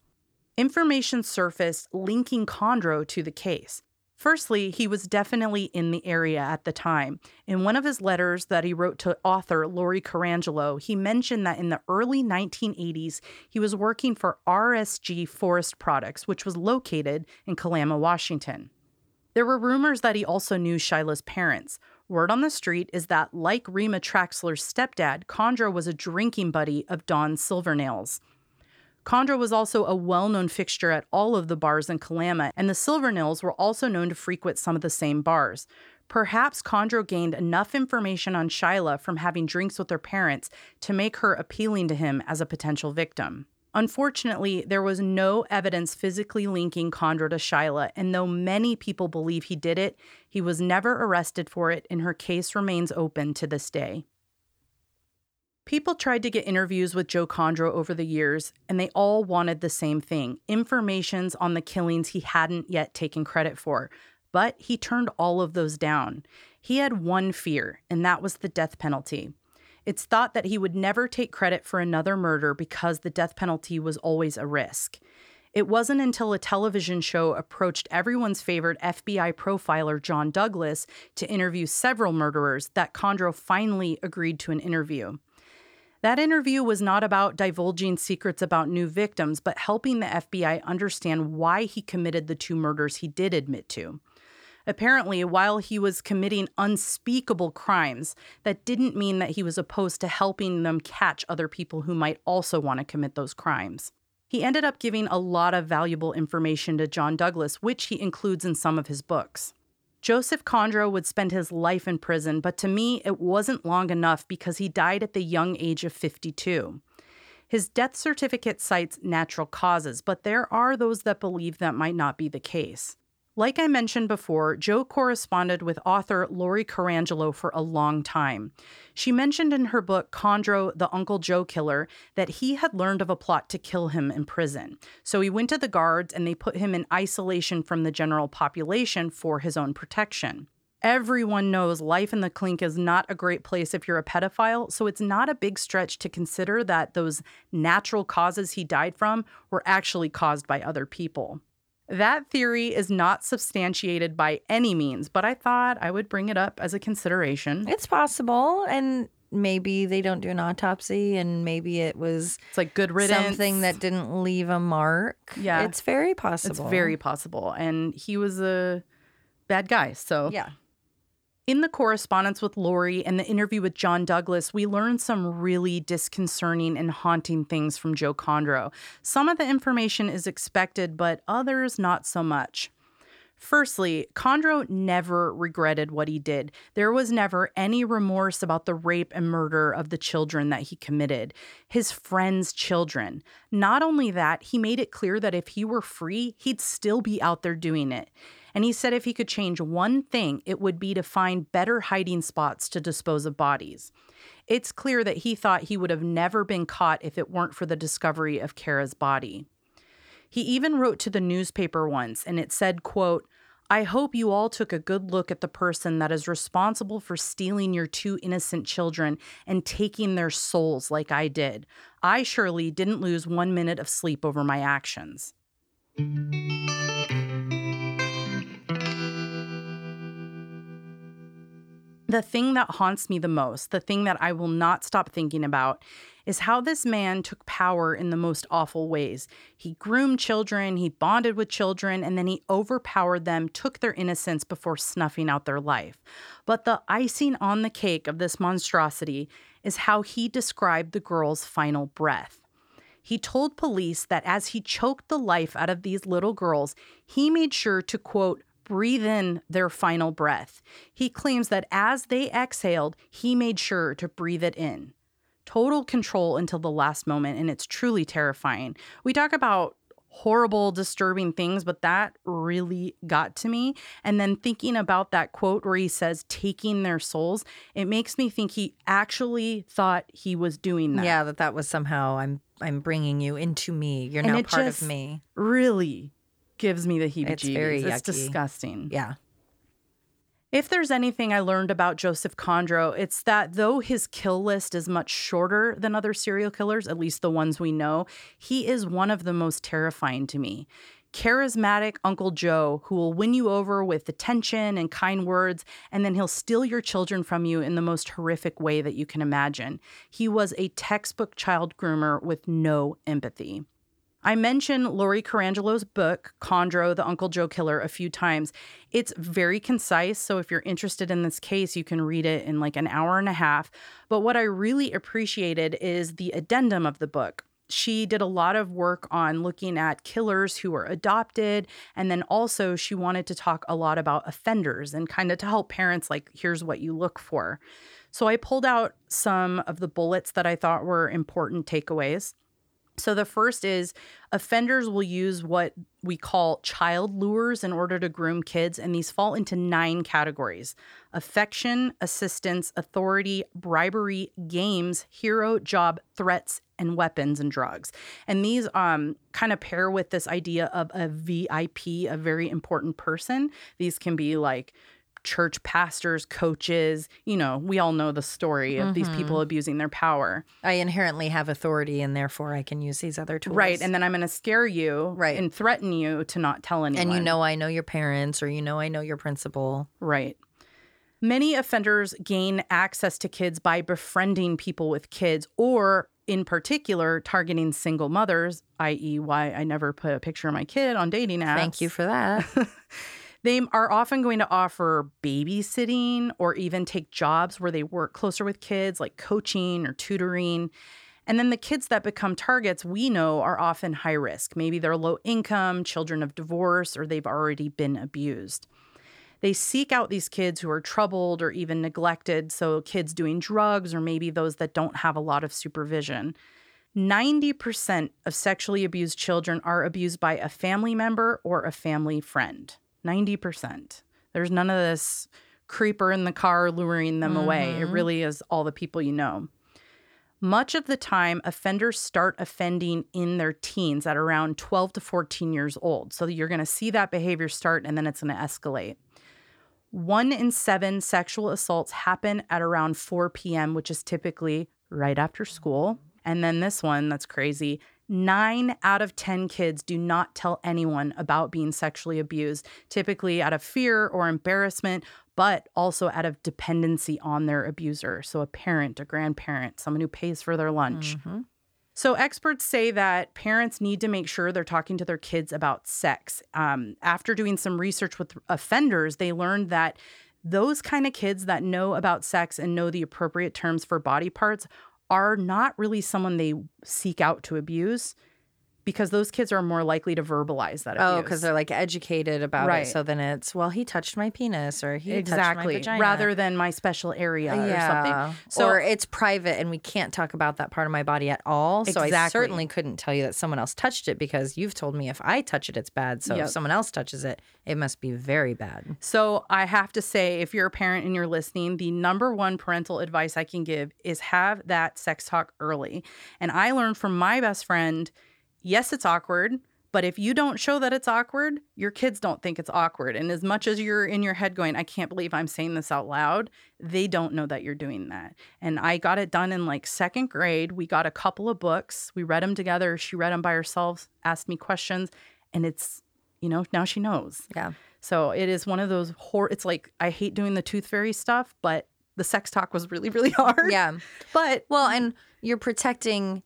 Information surfaced linking Kondro to the case. Firstly, he was definitely in the area at the time. In one of his letters that he wrote to author Lori Carangelo, he mentioned that in the early 1980s, he was working for RSG Forest Products, which was located in Kalama, Washington. There were rumors that he also knew Shyla's parents. Word on the street is that, like Rima Traxler's stepdad, Kondro was a drinking buddy of Don Silvernails. Kondro was also a well known fixture at all of the bars in Kalama, and the Silvernails were also known to frequent some of the same bars. Perhaps Kondro gained enough information on Shyla from having drinks with her parents to make her appealing to him as a potential victim. Unfortunately, there was no evidence physically linking Kondro to Shyla, and though many people believe he did it, he was never arrested for it, and her case remains open to this day. People tried to get interviews with Joe Kondro over the years, and they all wanted the same thing informations on the killings he hadn't yet taken credit for. But he turned all of those down. He had one fear, and that was the death penalty. It's thought that he would never take credit for another murder because the death penalty was always a risk. It wasn't until a television show approached everyone's favorite FBI profiler, John Douglas, to interview several murderers that Kondro finally agreed to an interview. That interview was not about divulging secrets about new victims, but helping the FBI understand why he committed the two murders he did admit to. Apparently, while he was committing unspeakable crimes, that didn't mean that he was opposed to helping them catch other people who might also want to commit those crimes. He ended up giving a lot of valuable information to John Douglas, which he includes in some of his books. Joseph Kondro would spend his life in prison, but to me, it wasn't long enough because he died at the young age of 52. His death certificate cites natural causes, but there are those that believe that might not be the case. Like I mentioned before, Joe corresponded with author Lori Carangelo for a long time. She mentioned in her book, Kondro, the Uncle Joe Killer, that he had learned of a plot to kill him in prison. So he went to the guards and they put him in isolation from the general population for his own protection. Everyone knows life in the clink is not a great place if you're a pedophile, so it's not a big stretch to consider that those natural causes he died from were actually caused by other people. That theory is not substantiated by any means, but I thought I would bring it up as a consideration. It's possible. And maybe they don't do an autopsy and maybe it was It's like good riddance. something that didn't leave a mark. Yeah. It's very possible. It's very possible. And he was a bad guy. So Yeah. In the correspondence with Lori and the interview with John Douglas, we learned some really disconcerting and haunting things from Joe Kondro. Some of the information is expected, but others not so much. Firstly, Kondro never regretted what he did. There was never any remorse about the rape and murder of the children that he committed, his friends' children. Not only that, he made it clear that if he were free, he'd still be out there doing it. And he said if he could change one thing, it would be to find better hiding spots to dispose of bodies. It's clear that he thought he would have never been caught if it weren't for the discovery of Kara's body. He even wrote to the newspaper once and it said, quote, I hope you all took a good look at the person that is responsible for stealing your two innocent children and taking their souls like I did. I surely didn't lose one minute of sleep over my actions. The thing that haunts me the most, the thing that I will not stop thinking about, is how this man took power in the most awful ways. He groomed children, he bonded with children, and then he overpowered them, took their innocence before snuffing out their life. But the icing on the cake of this monstrosity is how he described the girl's final breath. He told police that as he choked the life out of these little girls, he made sure to, quote, breathe in their final breath. He claims that as they exhaled, he made sure to breathe it in. Total control until the last moment, and it's truly terrifying. We talk about horrible, disturbing things, but that really got to me. And then thinking about that quote where he says, taking their souls, it makes me think he actually thought he was doing that. Yeah, that that was somehow I'm I'm bringing you into me. You're And now part just- of me. Really gives me the heebie It's very jeebies. It's yucky. disgusting. Yeah. If there's anything I learned about Joseph Kondro, it's that though his kill list is much shorter than other serial killers, at least the ones we know, he is one of the most terrifying to me. Charismatic Uncle Joe, who will win you over with attention and kind words, and then he'll steal your children from you in the most horrific way that you can imagine. He was a textbook child groomer with no empathy. I mentioned Lori Carangelo's book, Kondro, the Uncle Joe Killer, a few times. It's very concise, so if you're interested in this case, you can read it in like an hour and a half. But what I really appreciated is the addendum of the book. She did a lot of work on looking at killers who were adopted. And then also, she wanted to talk a lot about offenders and kind of to help parents, like, here's what you look for. So I pulled out some of the bullets that I thought were important takeaways. So the first is offenders will use what we call child lures in order to groom kids, and these fall into nine categories affection, assistance, authority, bribery, games, hero, job, threats, and weapons and drugs. And these um, kind of pair with this idea of a VIP, a very important person. These can be like church pastors, coaches, you know, we all know the story of these people mm-hmm. abusing their power. I inherently have authority and therefore I can use these other tools. Right. And then I'm going to scare you Right. and threaten you to not tell anyone. and you know I know your parents or you know I know your principal. Right. Many offenders gain access to kids by befriending people with kids or, in particular, targeting single mothers, i.e., why I never put a picture of my kid on dating apps. Thank you for that. They are often going to offer babysitting or even take jobs where they work closer with kids, like coaching or tutoring. And then the kids that become targets, we know, are often high risk. Maybe they're low income, children of divorce, or they've already been abused. They seek out these kids who are troubled or even neglected. So, kids doing drugs, or maybe those that don't have a lot of supervision. 90% of sexually abused children are abused by a family member or a family friend. 90%. There's none of this creeper in the car luring them away. It mm-hmm. really is all the people you know. Much of the time, offenders start offending in their teens at around 12 to 14 years old. So you're going to see that behavior start and then it's going to escalate. One in seven sexual assaults happen at around 4 p.m., which is typically right after school. And then this one that's crazy nine out of 10 kids do not tell anyone about being sexually abused, typically out of fear or embarrassment, but also out of dependency on their abuser. So, a parent, a grandparent, someone who pays for their lunch. Mhm. So, experts say that parents need to make sure they're talking to their kids about sex. Um, after doing some research with offenders, they learned that those kind of kids that know about sex and know the appropriate terms for body parts are not really someone they seek out to abuse because those kids are more likely to verbalize that oh, abuse. Oh, because they're like educated about Right. it. So then it's, well, he touched my penis or he touched my exactly vagina. rather than my special area or something. So or it's private and we can't talk about that part of my body at all. Exactly. So I certainly couldn't tell you that someone else touched it because you've told me if I touch it, it's bad. So Yep. if someone else touches it, it must be very bad. So I have to say, if you're a parent and you're listening, the number one parental advice I can give is have that sex talk early. And I learned from my best friend, yes, it's awkward. But if you don't show that it's awkward, your kids don't think it's awkward. And as much as you're in your head going, I can't believe I'm saying this out loud, they don't know that you're doing that. And I got it done in like second grade. We got a couple of books, we read them together. She read them by herself, asked me questions, and it's, you know, now she knows. Yeah. So it is one of those hor it's like I hate doing the tooth fairy stuff, but the sex talk was really, really hard. Yeah. But Well, and you're protecting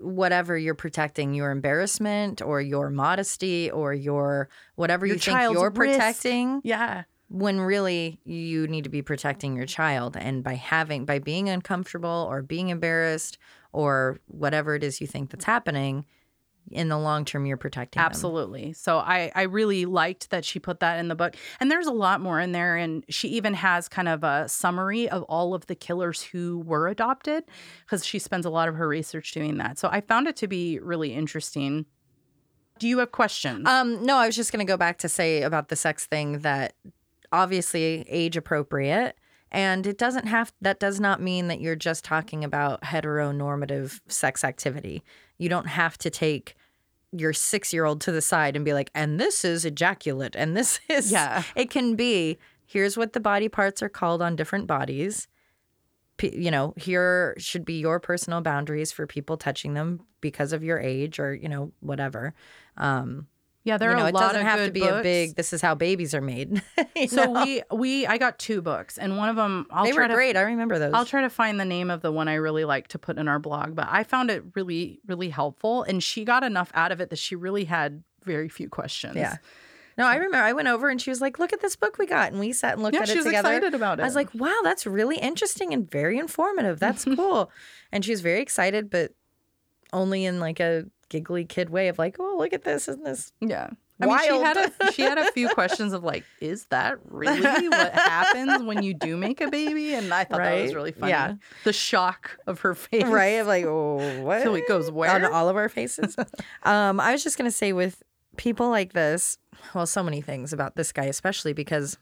whatever you're protecting your embarrassment or your modesty or your whatever Your you think you're risk. protecting yeah. when really you need to be protecting your child and by having by being uncomfortable or being embarrassed or whatever it is you think that's happening in the long term you're protecting them. Absolutely. So I I really liked that she put that in the book. And there's a lot more in there and she even has kind of a summary of all of the killers who were adopted because she spends a lot of her research doing that. So I found it to be really interesting. Do you have questions? Um, no, I was just going to go back to say about the sex thing that obviously age appropriate. And it doesn't have, that does not mean that you're just talking about heteronormative sex activity. You don't have to take your six year old to the side and be like, and this is ejaculate, and this is, Yeah. it can be, here's what the body parts are called on different bodies. P- you know, here should be your personal boundaries for people touching them because of your age or, you know, whatever. Um, yeah, there you know, are a lot. it lot doesn't of have to be a big. This is how babies are made. So know? we we I got two books and one of them I'll they were to great. I remember those. I'll try to find the name of the one I really like to put in our blog, but I found it really, really helpful. And she got enough out of it that she really had very few questions. Yeah. no, I remember. I went over and she was like, "Look at this book we got," and we sat and looked Yeah, at she it was together. excited about it. I was like, "Wow, that's really interesting and very informative. That's cool." and she was very excited, but only in like a giggly kid way of like, "Oh, look at this! Isn't this Yeah. I mean, she had a she had a few questions of like, is that really what happens when you do make a baby? And I thought that was really funny. Yeah. The shock of her face. right?" I'm like, "Oh, what?" So it goes where on all of our faces. um, I was just gonna say with people like this, well, so many things about this guy, especially because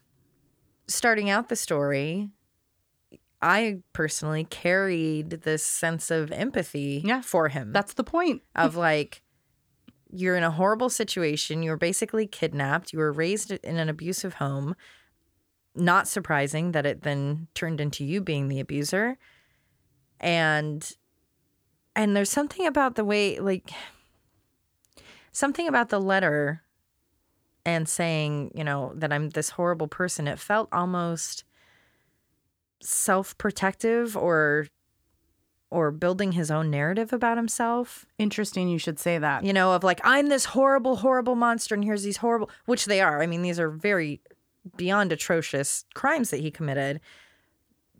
starting out the story, I personally carried this sense of empathy Yeah. for him. That's the point. of like you're in a horrible situation, you were basically kidnapped, you were raised in an abusive home. Not surprising that it then turned into you being the abuser. And and there's something about the way like something about the letter and saying, you know, that I'm this horrible person. It felt almost self-protective or or building his own narrative about himself Interesting you should say that. you know, of like, I'm this horrible, horrible monster, and here's these horrible, which they are. I mean, these are very beyond atrocious crimes that he committed.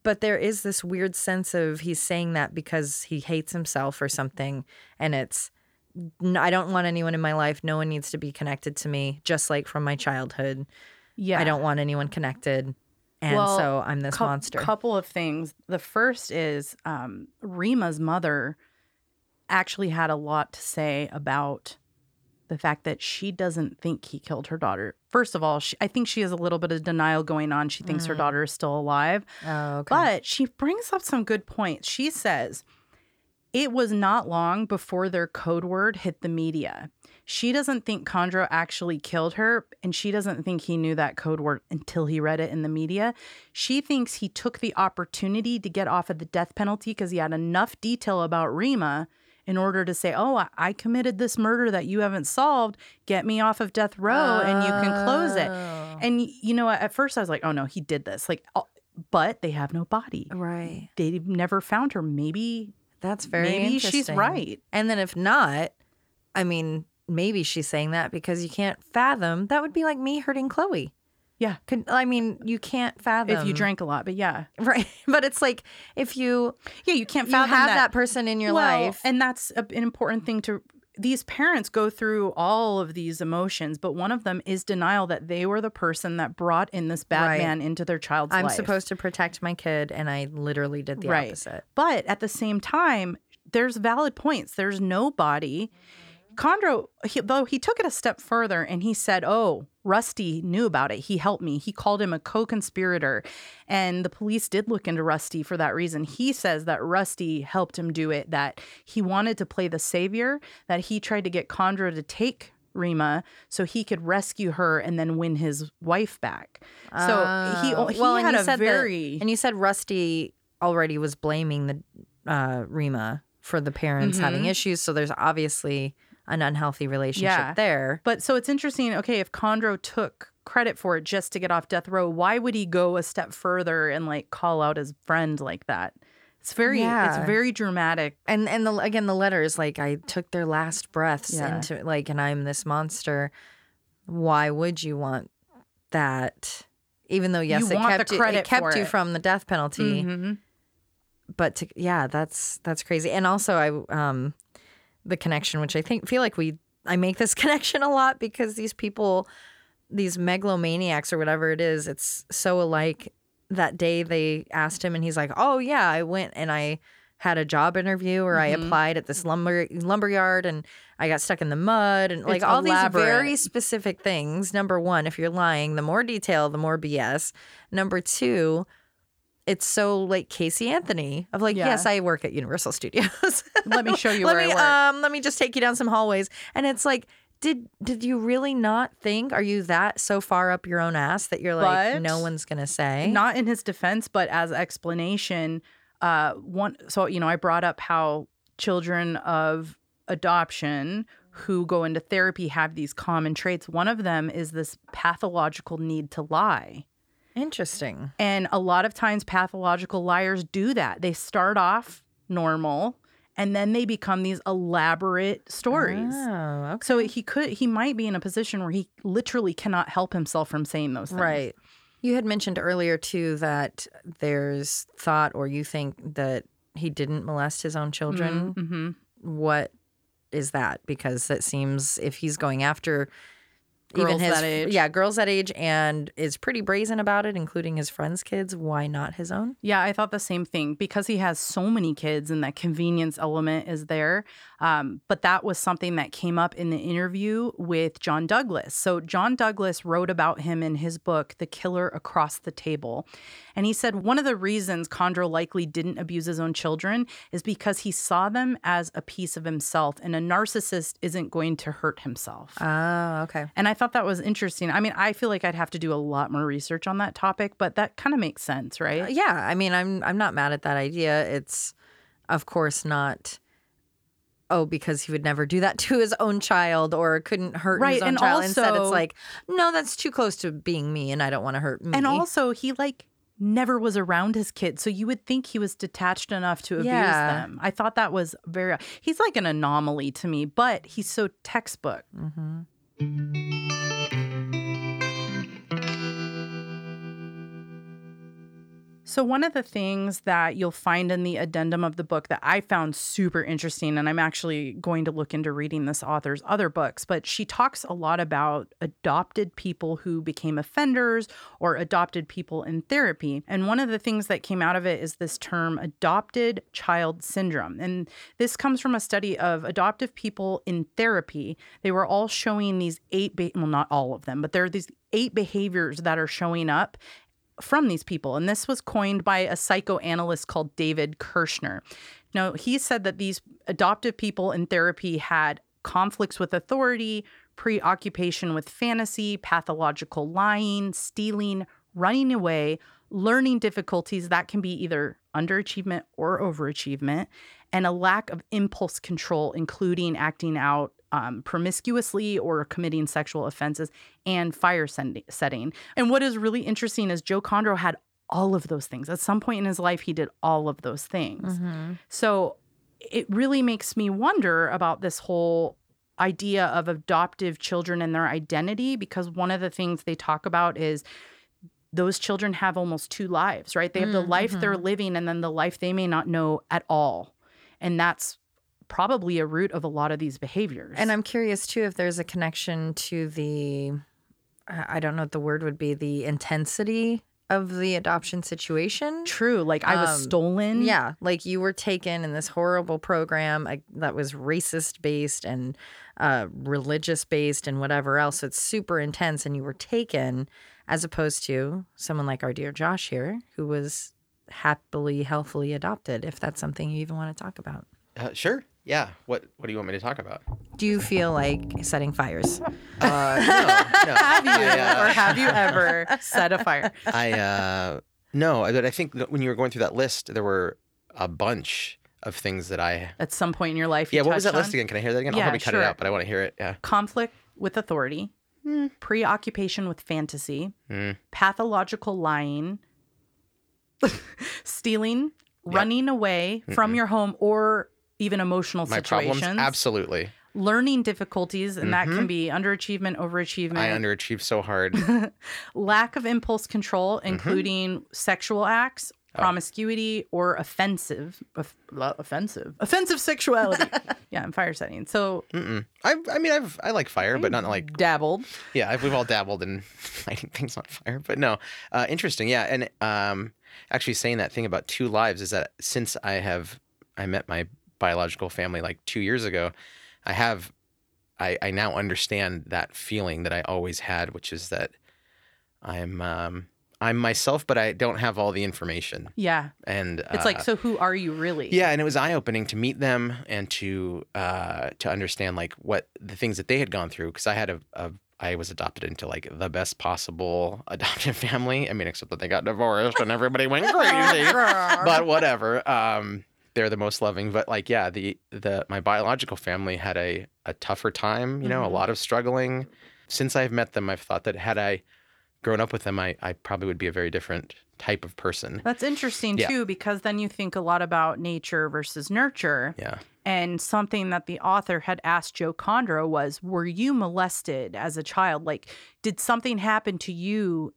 But there is this weird sense of he's saying that because he hates himself or something. And it's, I don't want anyone in my life. No one needs to be connected to me, just like from my childhood. Yeah. I don't want anyone connected. And Well, so I'm this Cou- monster. Couple of things. The first is um, Rima's mother actually had a lot to say about the fact that she doesn't think he killed her daughter. First of all, she, I think she has a little bit of denial going on. She thinks her daughter is still alive. oh, okay. But she brings up some good points. She says it was not long before their code word hit the media. She doesn't think Kondro actually killed her, and she doesn't think he knew that code word until he read it in the media. She thinks he took the opportunity to get off of the death penalty because he had enough detail about Rima in order to say, Oh, I- committed this murder that you haven't solved. Get me off of death row and you can close it. Oh. And, you know, at first I was like, Oh, no, he did this. Like, but they have no body. right. They've never found her. Maybe That's very maybe she's right. And then if not, I mean, maybe she's saying that because you can't fathom. That would be like me hurting Chloe. Yeah. Could, I mean, you can't fathom if you drank a lot, but yeah. right? But it's like if you Yeah, you can't you fathom have that. that person in your Well, life, And that's a, an important thing to. These parents go through all of these emotions, but one of them is denial that they were the person that brought in this bad Right. man into their child's life. I'm supposed to protect my kid, and I literally did the Right. opposite. But at the same time, there's valid points. There's nobody. Kondro, he, though he took it a step further and he said, Oh, Rusty knew about it. He helped me. He called him a co conspirator. And the police did look into Rusty for that reason. He says that Rusty helped him do it, that he wanted to play the savior, that he tried to get Kondro to take Rima so he could rescue her and then win his wife back. So he, Oh. he well, had you a said that- very. and you said Rusty already was blaming the uh, Rima for the parents having Mhm. issues, so there's obviously an unhealthy relationship Yeah. there. But so it's interesting. Okay, if Kondro took credit for it just to get off death row, why would he go a step further and like call out his friend like that? It's very, Yeah. it's very dramatic. And and the, again, the letter is like I took their last breaths Yeah. into like, and I'm this monster. Why would you want that? Even though yes, You it kept you, it kept you it. from the death penalty. Mhm. but to, yeah, that's that's crazy. And also, I um, the connection, which I think feel like we I make this connection a lot because these people, these megalomaniacs or whatever it is, it's so alike. That day they asked him, and he's like, "Oh yeah, I went and I." Had a job interview, or I Mhm. applied at this lumber lumber yard, and I got stuck in the mud, and like It's all elaborate. these very specific things. Number one, if you're lying, the more detail, the more BS. Number two, it's so like Casey Anthony of like, Yeah. yes, I work at Universal Studios. Let me show you let where me I work. um let me just take you down some hallways. And it's like, did did you really not think? Are you that so far up your own ass that you're like, But no one's gonna say? Not in his defense, but as explanation. Uh, one. So you know, I brought up how children of adoption who go into therapy have these common traits. One of them is this pathological need to lie. Interesting. And a lot of times, pathological liars do that. They start off normal and then they become these elaborate stories. Oh, okay. So he could, he might be in a position where he literally cannot help himself from saying those things. Right. You had mentioned earlier too that there's thought or you think that he didn't molest his own children. hmm What is that? Because it seems if he's going after Girls even his that age. yeah girls that age and is pretty brazen about it, including his friends' kids, why not his own? Yeah, I thought the same thing because he has so many kids and that convenience element is there. Um, but that was something that came up in the interview with John Douglas. So, John Douglas wrote about him in his book, The Killer Across the Table. And he said one of the reasons Kondro likely didn't abuse his own children is because he saw them as a piece of himself, and a narcissist isn't going to hurt himself. Oh, okay. And I thought that was interesting. I mean, I feel like I'd have to do a lot more research on that topic, but that kind of makes sense, right? Yeah, I mean, I'm I'm not mad at that idea. It's of course not. Oh, because he would never do that to his own child or couldn't hurt Right, his own and child. Instead, it's also- like, no, that's too close to being me, and I don't want to hurt me. And also, he like never was around his kid. so you would think he was detached enough to abuse Yeah. them. I thought that was very. He's like an anomaly to me, but he's so textbook. Mhm. So, one of the things that you'll find in the addendum of the book that I found super interesting, and I'm actually going to look into reading this author's other books, but she talks a lot about adopted people who became offenders or adopted people in therapy. And one of the things that came out of it is this term adopted child syndrome. And this comes from a study of adoptive people in therapy. They were all showing these eight, be- well, not all of them, but there are these eight behaviors that are showing up from these people. And this was coined by a psychoanalyst called David Kirschner. Now, he said that these adoptive people in therapy had conflicts with authority, preoccupation with fantasy, pathological lying, stealing, running away, learning difficulties that can be either underachievement or overachievement, and a lack of impulse control, including acting out um, promiscuously or committing sexual offenses and fire sending, setting. And what is really interesting is Joe Kondro had all of those things. At some point in his life, he did all of those things. Mhm. So it really makes me wonder about this whole idea of adoptive children and their identity because one of the things they talk about is those children have almost two lives, right? They have the life they're living and then the life they may not know at all. And that's probably a root of a lot of these behaviors. And I'm curious too if there's a connection to the, I I don't know what the word would be, the intensity of the adoption situation. true. Like I was Um, stolen. Yeah, like you were taken in this horrible program that was racist based and uh, religious based and whatever else. So it's super intense, and you were taken as opposed to someone like our dear Josh here, who was happily, healthily adopted. If that's something you even want to talk about. Uh, sure. Yeah. What What do you want me to talk about? Do you feel like setting fires? Uh, no, no. Have you I, uh, or have you ever set a fire? I uh, no, but I think that when you were going through that list, there were a bunch of things that I. At some point in your life, you Yeah, what was that touched list again? Can I hear that again? Yeah, I'll probably cut sure. it out, but I want to hear it. Yeah. conflict with authority, Hmm. preoccupation with fantasy, Mm. pathological lying, stealing, running away from your home, or even emotional My situations, problems, absolutely. learning difficulties, and that can be underachievement, overachievement, I underachieved so hard. lack of impulse control, Mm-hmm. including sexual acts. Oh. Promiscuity or offensive, off- offensive, offensive sexuality. yeah, in fire setting. So Mm-mm. I, I mean, I've I like fire, but not like dabbled. yeah. I've, we've all dabbled in lighting things on fire, but no. Uh, interesting, yeah. And um, actually, saying that thing about two lives is that since I have I met my biological family like two years ago, I have I I now understand that feeling that I always had, which is that I'm um, I'm myself, but I don't have all the information, Yeah, and it's uh, like, so who are you really? yeah, and it was eye opening to meet them and to uh, to understand like what the things that they had gone through because I had a, a I was adopted into like the best possible adoptive family. I mean, except that they got divorced and everybody went crazy. but whatever. Um, they're the most loving. But like, yeah, the the my biological family had a a tougher time. You know, Mhm. a lot of struggling. Since I've met them, I've thought that had I grown up with them, I I probably would be a very different type of person. That's interesting Yeah. too, because then you think a lot about nature versus nurture. Yeah. And something that the author had asked Joe Kondro was Were you molested as a child? Like, did something happen to you,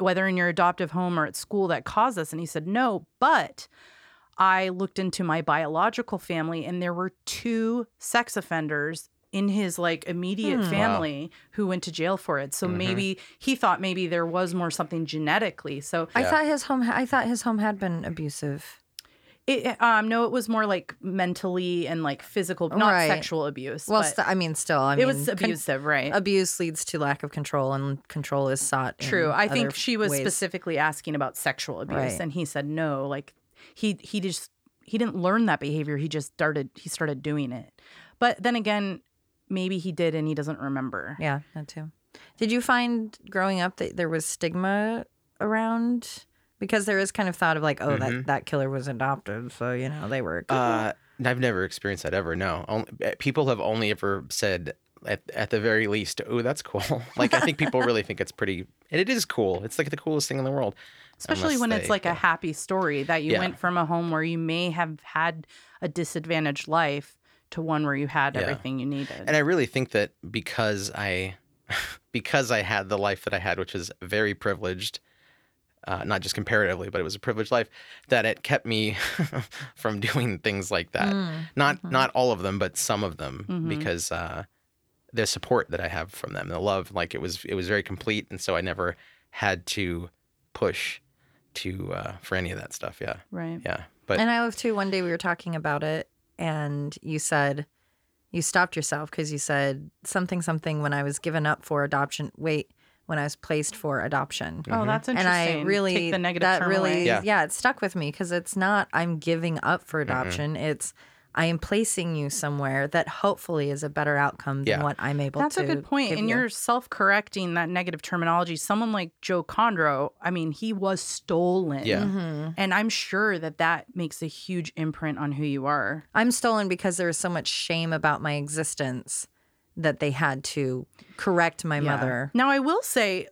whether in your adoptive home or at school, that caused this? And he said, No, but I looked into my biological family and there were two sex offenders in his like immediate Hmm. Wow. family who went to jail for it. So Mhm. maybe he thought maybe there was more something genetically. So I Yeah. thought his home. I thought his home had been abusive. It, um, no, it was more like mentally and like physical, not Right. sexual abuse. Well, but st- I mean, still, I it mean, was con- abusive, right? abuse leads to lack of control, and control is sought. in True. I think she was ways. specifically asking about sexual abuse, Right. and he said no. Like he he just he didn't learn that behavior. He just started he started doing it. But then again, maybe he did and he doesn't remember. Yeah, that too. Did you find growing up that there was stigma around? Because there is kind of thought of like, oh, that, Mhm. that killer was adopted, so you know they were. Uh, I've never experienced that ever. No, only, people have only ever said at, at the very least, "Oh, that's cool." like I think people really think it's pretty, and it is cool. It's like the coolest thing in the world. Especially when it's like a happy story that you Yeah. went from a home where you may have had a disadvantaged life to one where you had Yeah. everything you needed. And I really think that because I, because I had the life that I had, which is very privileged, uh, not just comparatively, but it was a privileged life, that it kept me from doing things like that. Mm. Not Mhm. not all of them, but some of them, Mhm. because uh, the support that I have from them, the love, like it was it was very complete, and so I never had to push to uh, for any of that stuff. Yeah, right. yeah. But and I love too. One day we were talking about it, and you said you stopped yourself because you said something something when I was given up for adoption. Wait, when I was placed for adoption. Oh, Mhm. that's interesting. And interesting. I really take the negative that term really away. Yeah. yeah. it stuck with me because it's not I'm giving up for adoption. It's I am placing you somewhere that hopefully is a better outcome than Yeah. what I'm able That's to. That's a good point. And you. you're self correcting that negative terminology. Someone like Joe Kondro, I mean, he was stolen. Yeah. Mhm. And I'm sure that that makes a huge imprint on who you are. I'm stolen because there was so much shame about my existence that they had to correct my Yeah. mother. Now, I will say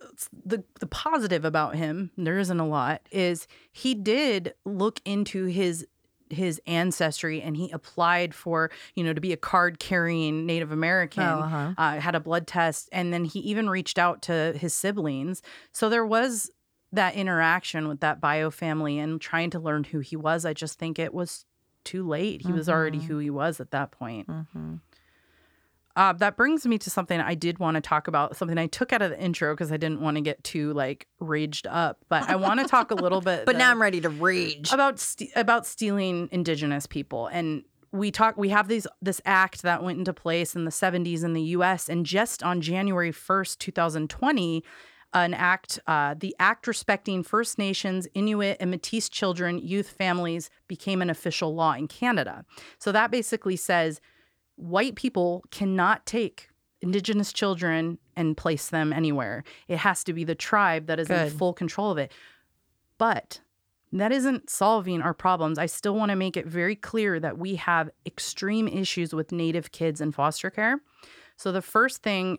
the the positive about him, there isn't a lot, is he did look into his his ancestry and he applied for you know to be a card carrying Native American. Oh, uh-huh. uh, had a blood test, and then he even reached out to his siblings. So there was that interaction with that bio family and trying to learn who he was. I just think it was too late. He was already Mhm. who he was at that point. Mhm. Uh, that brings me to something I did want to talk about, something I took out of the intro because I didn't want to get too like raged up. But I want to talk a little bit. But now I'm ready to rage. about ste about stealing indigenous people and we talk we have these this act that went into place in the 70s in the US and just on January 1st 2020 an act uh, the act respecting First Nations Inuit and Métis children youth families became an official law in Canada so that basically says white people cannot take indigenous children and place them anywhere it has to be the tribe that is in full control of it but that isn't solving our problems. I still want to make it very clear that we have extreme issues with Native kids in foster care. So, the first thing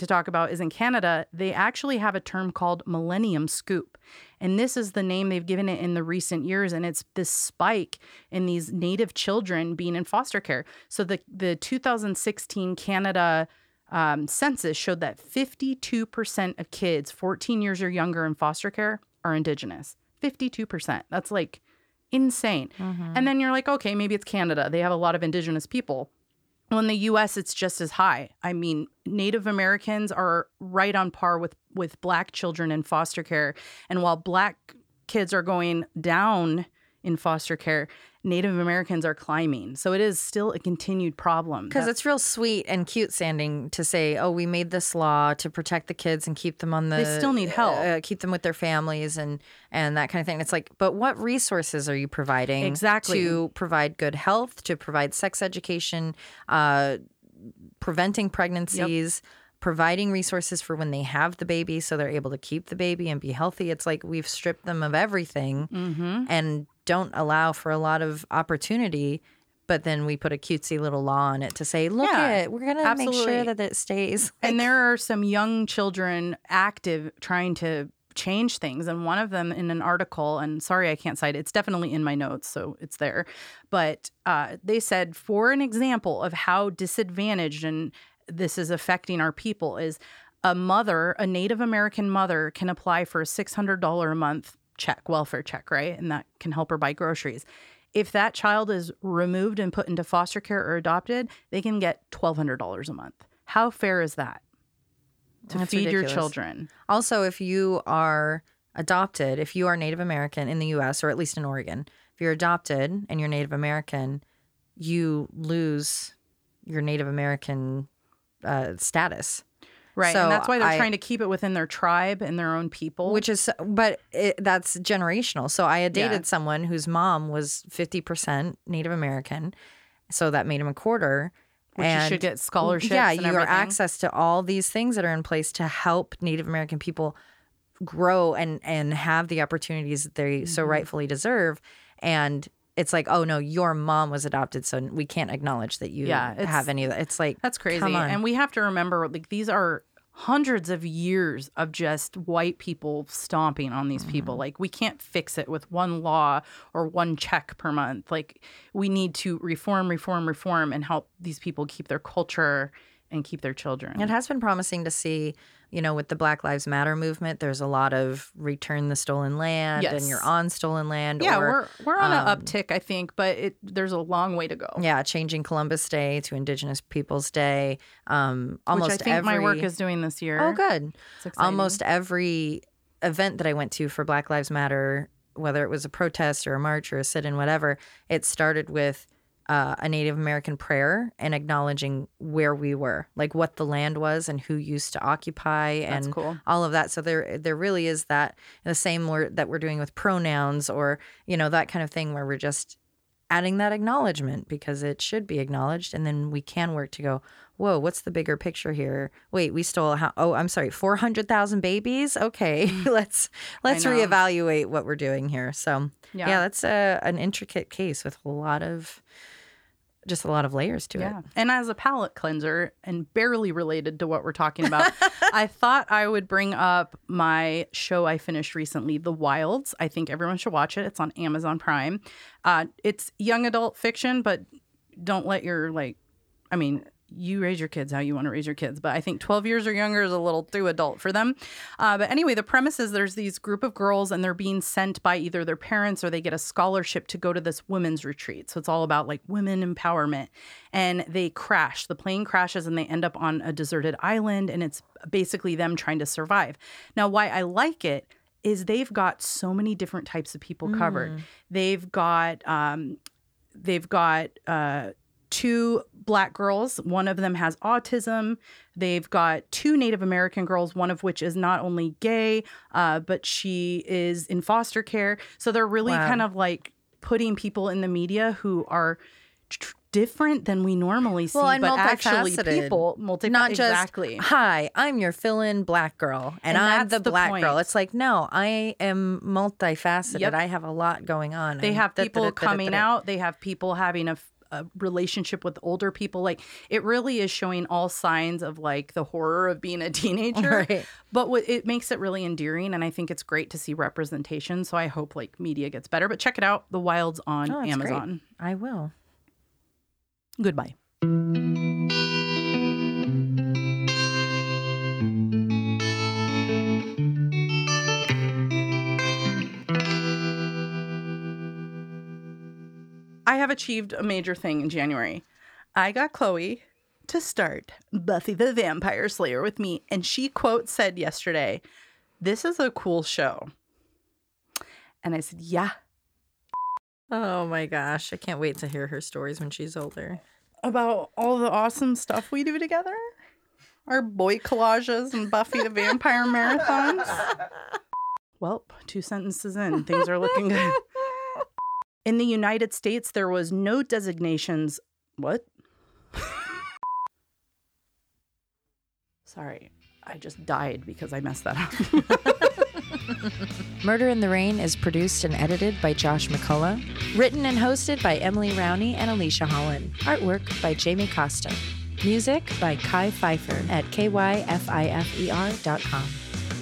to talk about is in Canada, they actually have a term called Millennium Scoop. And this is the name they've given it in the recent years. And it's this spike in these Native children being in foster care. So, the, the 2016 Canada um, census showed that 52% of kids 14 years or younger in foster care are Indigenous. 52%. That's like insane. Mhm. And then you're like, okay, maybe it's Canada. They have a lot of Indigenous people. Well, in the US, it's just as high. I mean, Native Americans are right on par with, with Black children in foster care. And while Black kids are going down in foster care, Native Americans are climbing. So it is still a continued problem. Because it's real sweet and cute sounding to say, "Oh, we made this law to protect the kids and keep them on the." They still need help. uh, keep them with their families and and that kind of thing. It's like, but what resources are you providing Exactly. to provide good health, to provide sex education, uh, preventing pregnancies? Providing resources for when they have the baby so they're able to keep the baby and be healthy. It's like we've stripped them of everything Mhm. and don't allow for a lot of opportunity. But then we put a cutesy little law on it to say, look Yeah, it, we're gonna make sure that it stays. and there are some young children active trying to change things and one of them in an article and sorry i can't cite it it's definitely in my notes so it's there but uh, they said for an example of how disadvantaged and this is affecting our people is a mother a native american mother can apply for a $600 a month check welfare check right? And that can help her buy groceries. If that child is removed and put into foster care or adopted they can get $1200 a month. How fair is that? To That's feed your children. Also, if you are adopted, if you are Native American in the US or at least in Oregon, if you're adopted and you're Native American, you lose your Native American uh, status. Right. So and that's why they're I- trying to keep it within their tribe and their own people. which is but it, that's generational so i had Yeah. dated someone whose mom was 50% native american so that made him a quarter which you and should get scholarships. yeah you are everything. access to all these things that are in place to help native american people grow and and have the opportunities that they so Mm-hmm. rightfully deserve and it's like oh no your mom was adopted so we can't acknowledge that you Yeah, have any of that it's like That's crazy. And we have to remember like these are hundreds of years of just white people stomping on these people. Mm-hmm. Like we can't fix it with one law or one check per month. Like we need to reform, reform, reform and help these people keep their culture and keep their children. It has been promising to see, you know, with the Black Lives Matter movement, there's a lot of return the stolen land Yes. and you're on stolen land. yeah, or, we're we're on um, an uptick, I think, but it there's a long way to go. yeah, changing Columbus Day to Indigenous Peoples Day. Um, almost which I think every, my work is doing this year. Oh, good. Almost every event that I went to for Black Lives Matter, whether it was a protest or a march or a sit in, whatever, it started with uh, a Native American prayer and acknowledging where we were, like what the land was and who used to occupy That's and cool. all of that. So there, there really is that the same word that we're doing with pronouns or you know that kind of thing where we're just adding that acknowledgement because it should be acknowledged, and then we can work to go. Whoa, what's the bigger picture here? Wait, we stole how? Oh, I'm sorry, four hundred thousand babies. Okay, let's let's reevaluate what we're doing here. So yeah, Yeah. that's a, an intricate case with a lot of just a lot of layers to Yeah. it. And as a palate cleanser and barely related to what we're talking about, I thought I would bring up my show I finished recently, The Wilds. I think everyone should watch it. It's on Amazon Prime. Uh, it's young adult fiction, but don't let your like. I mean, you raise your kids how you want to raise your kids. But I think 12 years or younger is a little too adult for them. Uh, but anyway, the premise is there's these group of girls and they're being sent by either their parents or they get a scholarship to go to this women's retreat. So it's all about like women empowerment. And they crash. The plane crashes and they end up on a deserted island. And it's basically them trying to survive. Now, why I like it is they've got so many different types of people covered. They've got um, they've got uh, two black girls. One of them has autism. They've got two Native American girls, one of which is not only gay, uh, but she is in foster care. So they're really Wow. kind of like putting people in the media who are tr- different than we normally see, Well, but actually multifaceted. people multi Not just exactly. hi, I'm your fill-in black girl, and, And I'm the, the black girl. It's like no, I am multifaceted. Yep. I have a lot going on. They have people coming out. They have people having a, a relationship with older people. Like it really is showing all signs of like the horror of being a teenager. Right. But what it makes it really endearing, and I think it's great to see representation. So I hope like media gets better. But check it out, The Wilds on Oh, that's great. Amazon. I will. Goodbye. Have achieved a major thing in January. I got Chloe to start Buffy the Vampire Slayer with me, and she quote said yesterday, "This is a cool show." And I said, "Yeah." Oh my gosh, I can't wait to hear her stories when she's older. about all the awesome stuff we do together. Our boy collages and Buffy the Vampire marathons. Well, two sentences in, things are looking good. In the United States, there was no designations. What? Sorry, I just died because I messed that up. Murder in the Rain is produced and edited by Josh McCullough. Written and hosted by Emily Rowney and Alicia Holland. Artwork by Jamie Costa. Music by Kai Pfeiffer at kyfifer.com.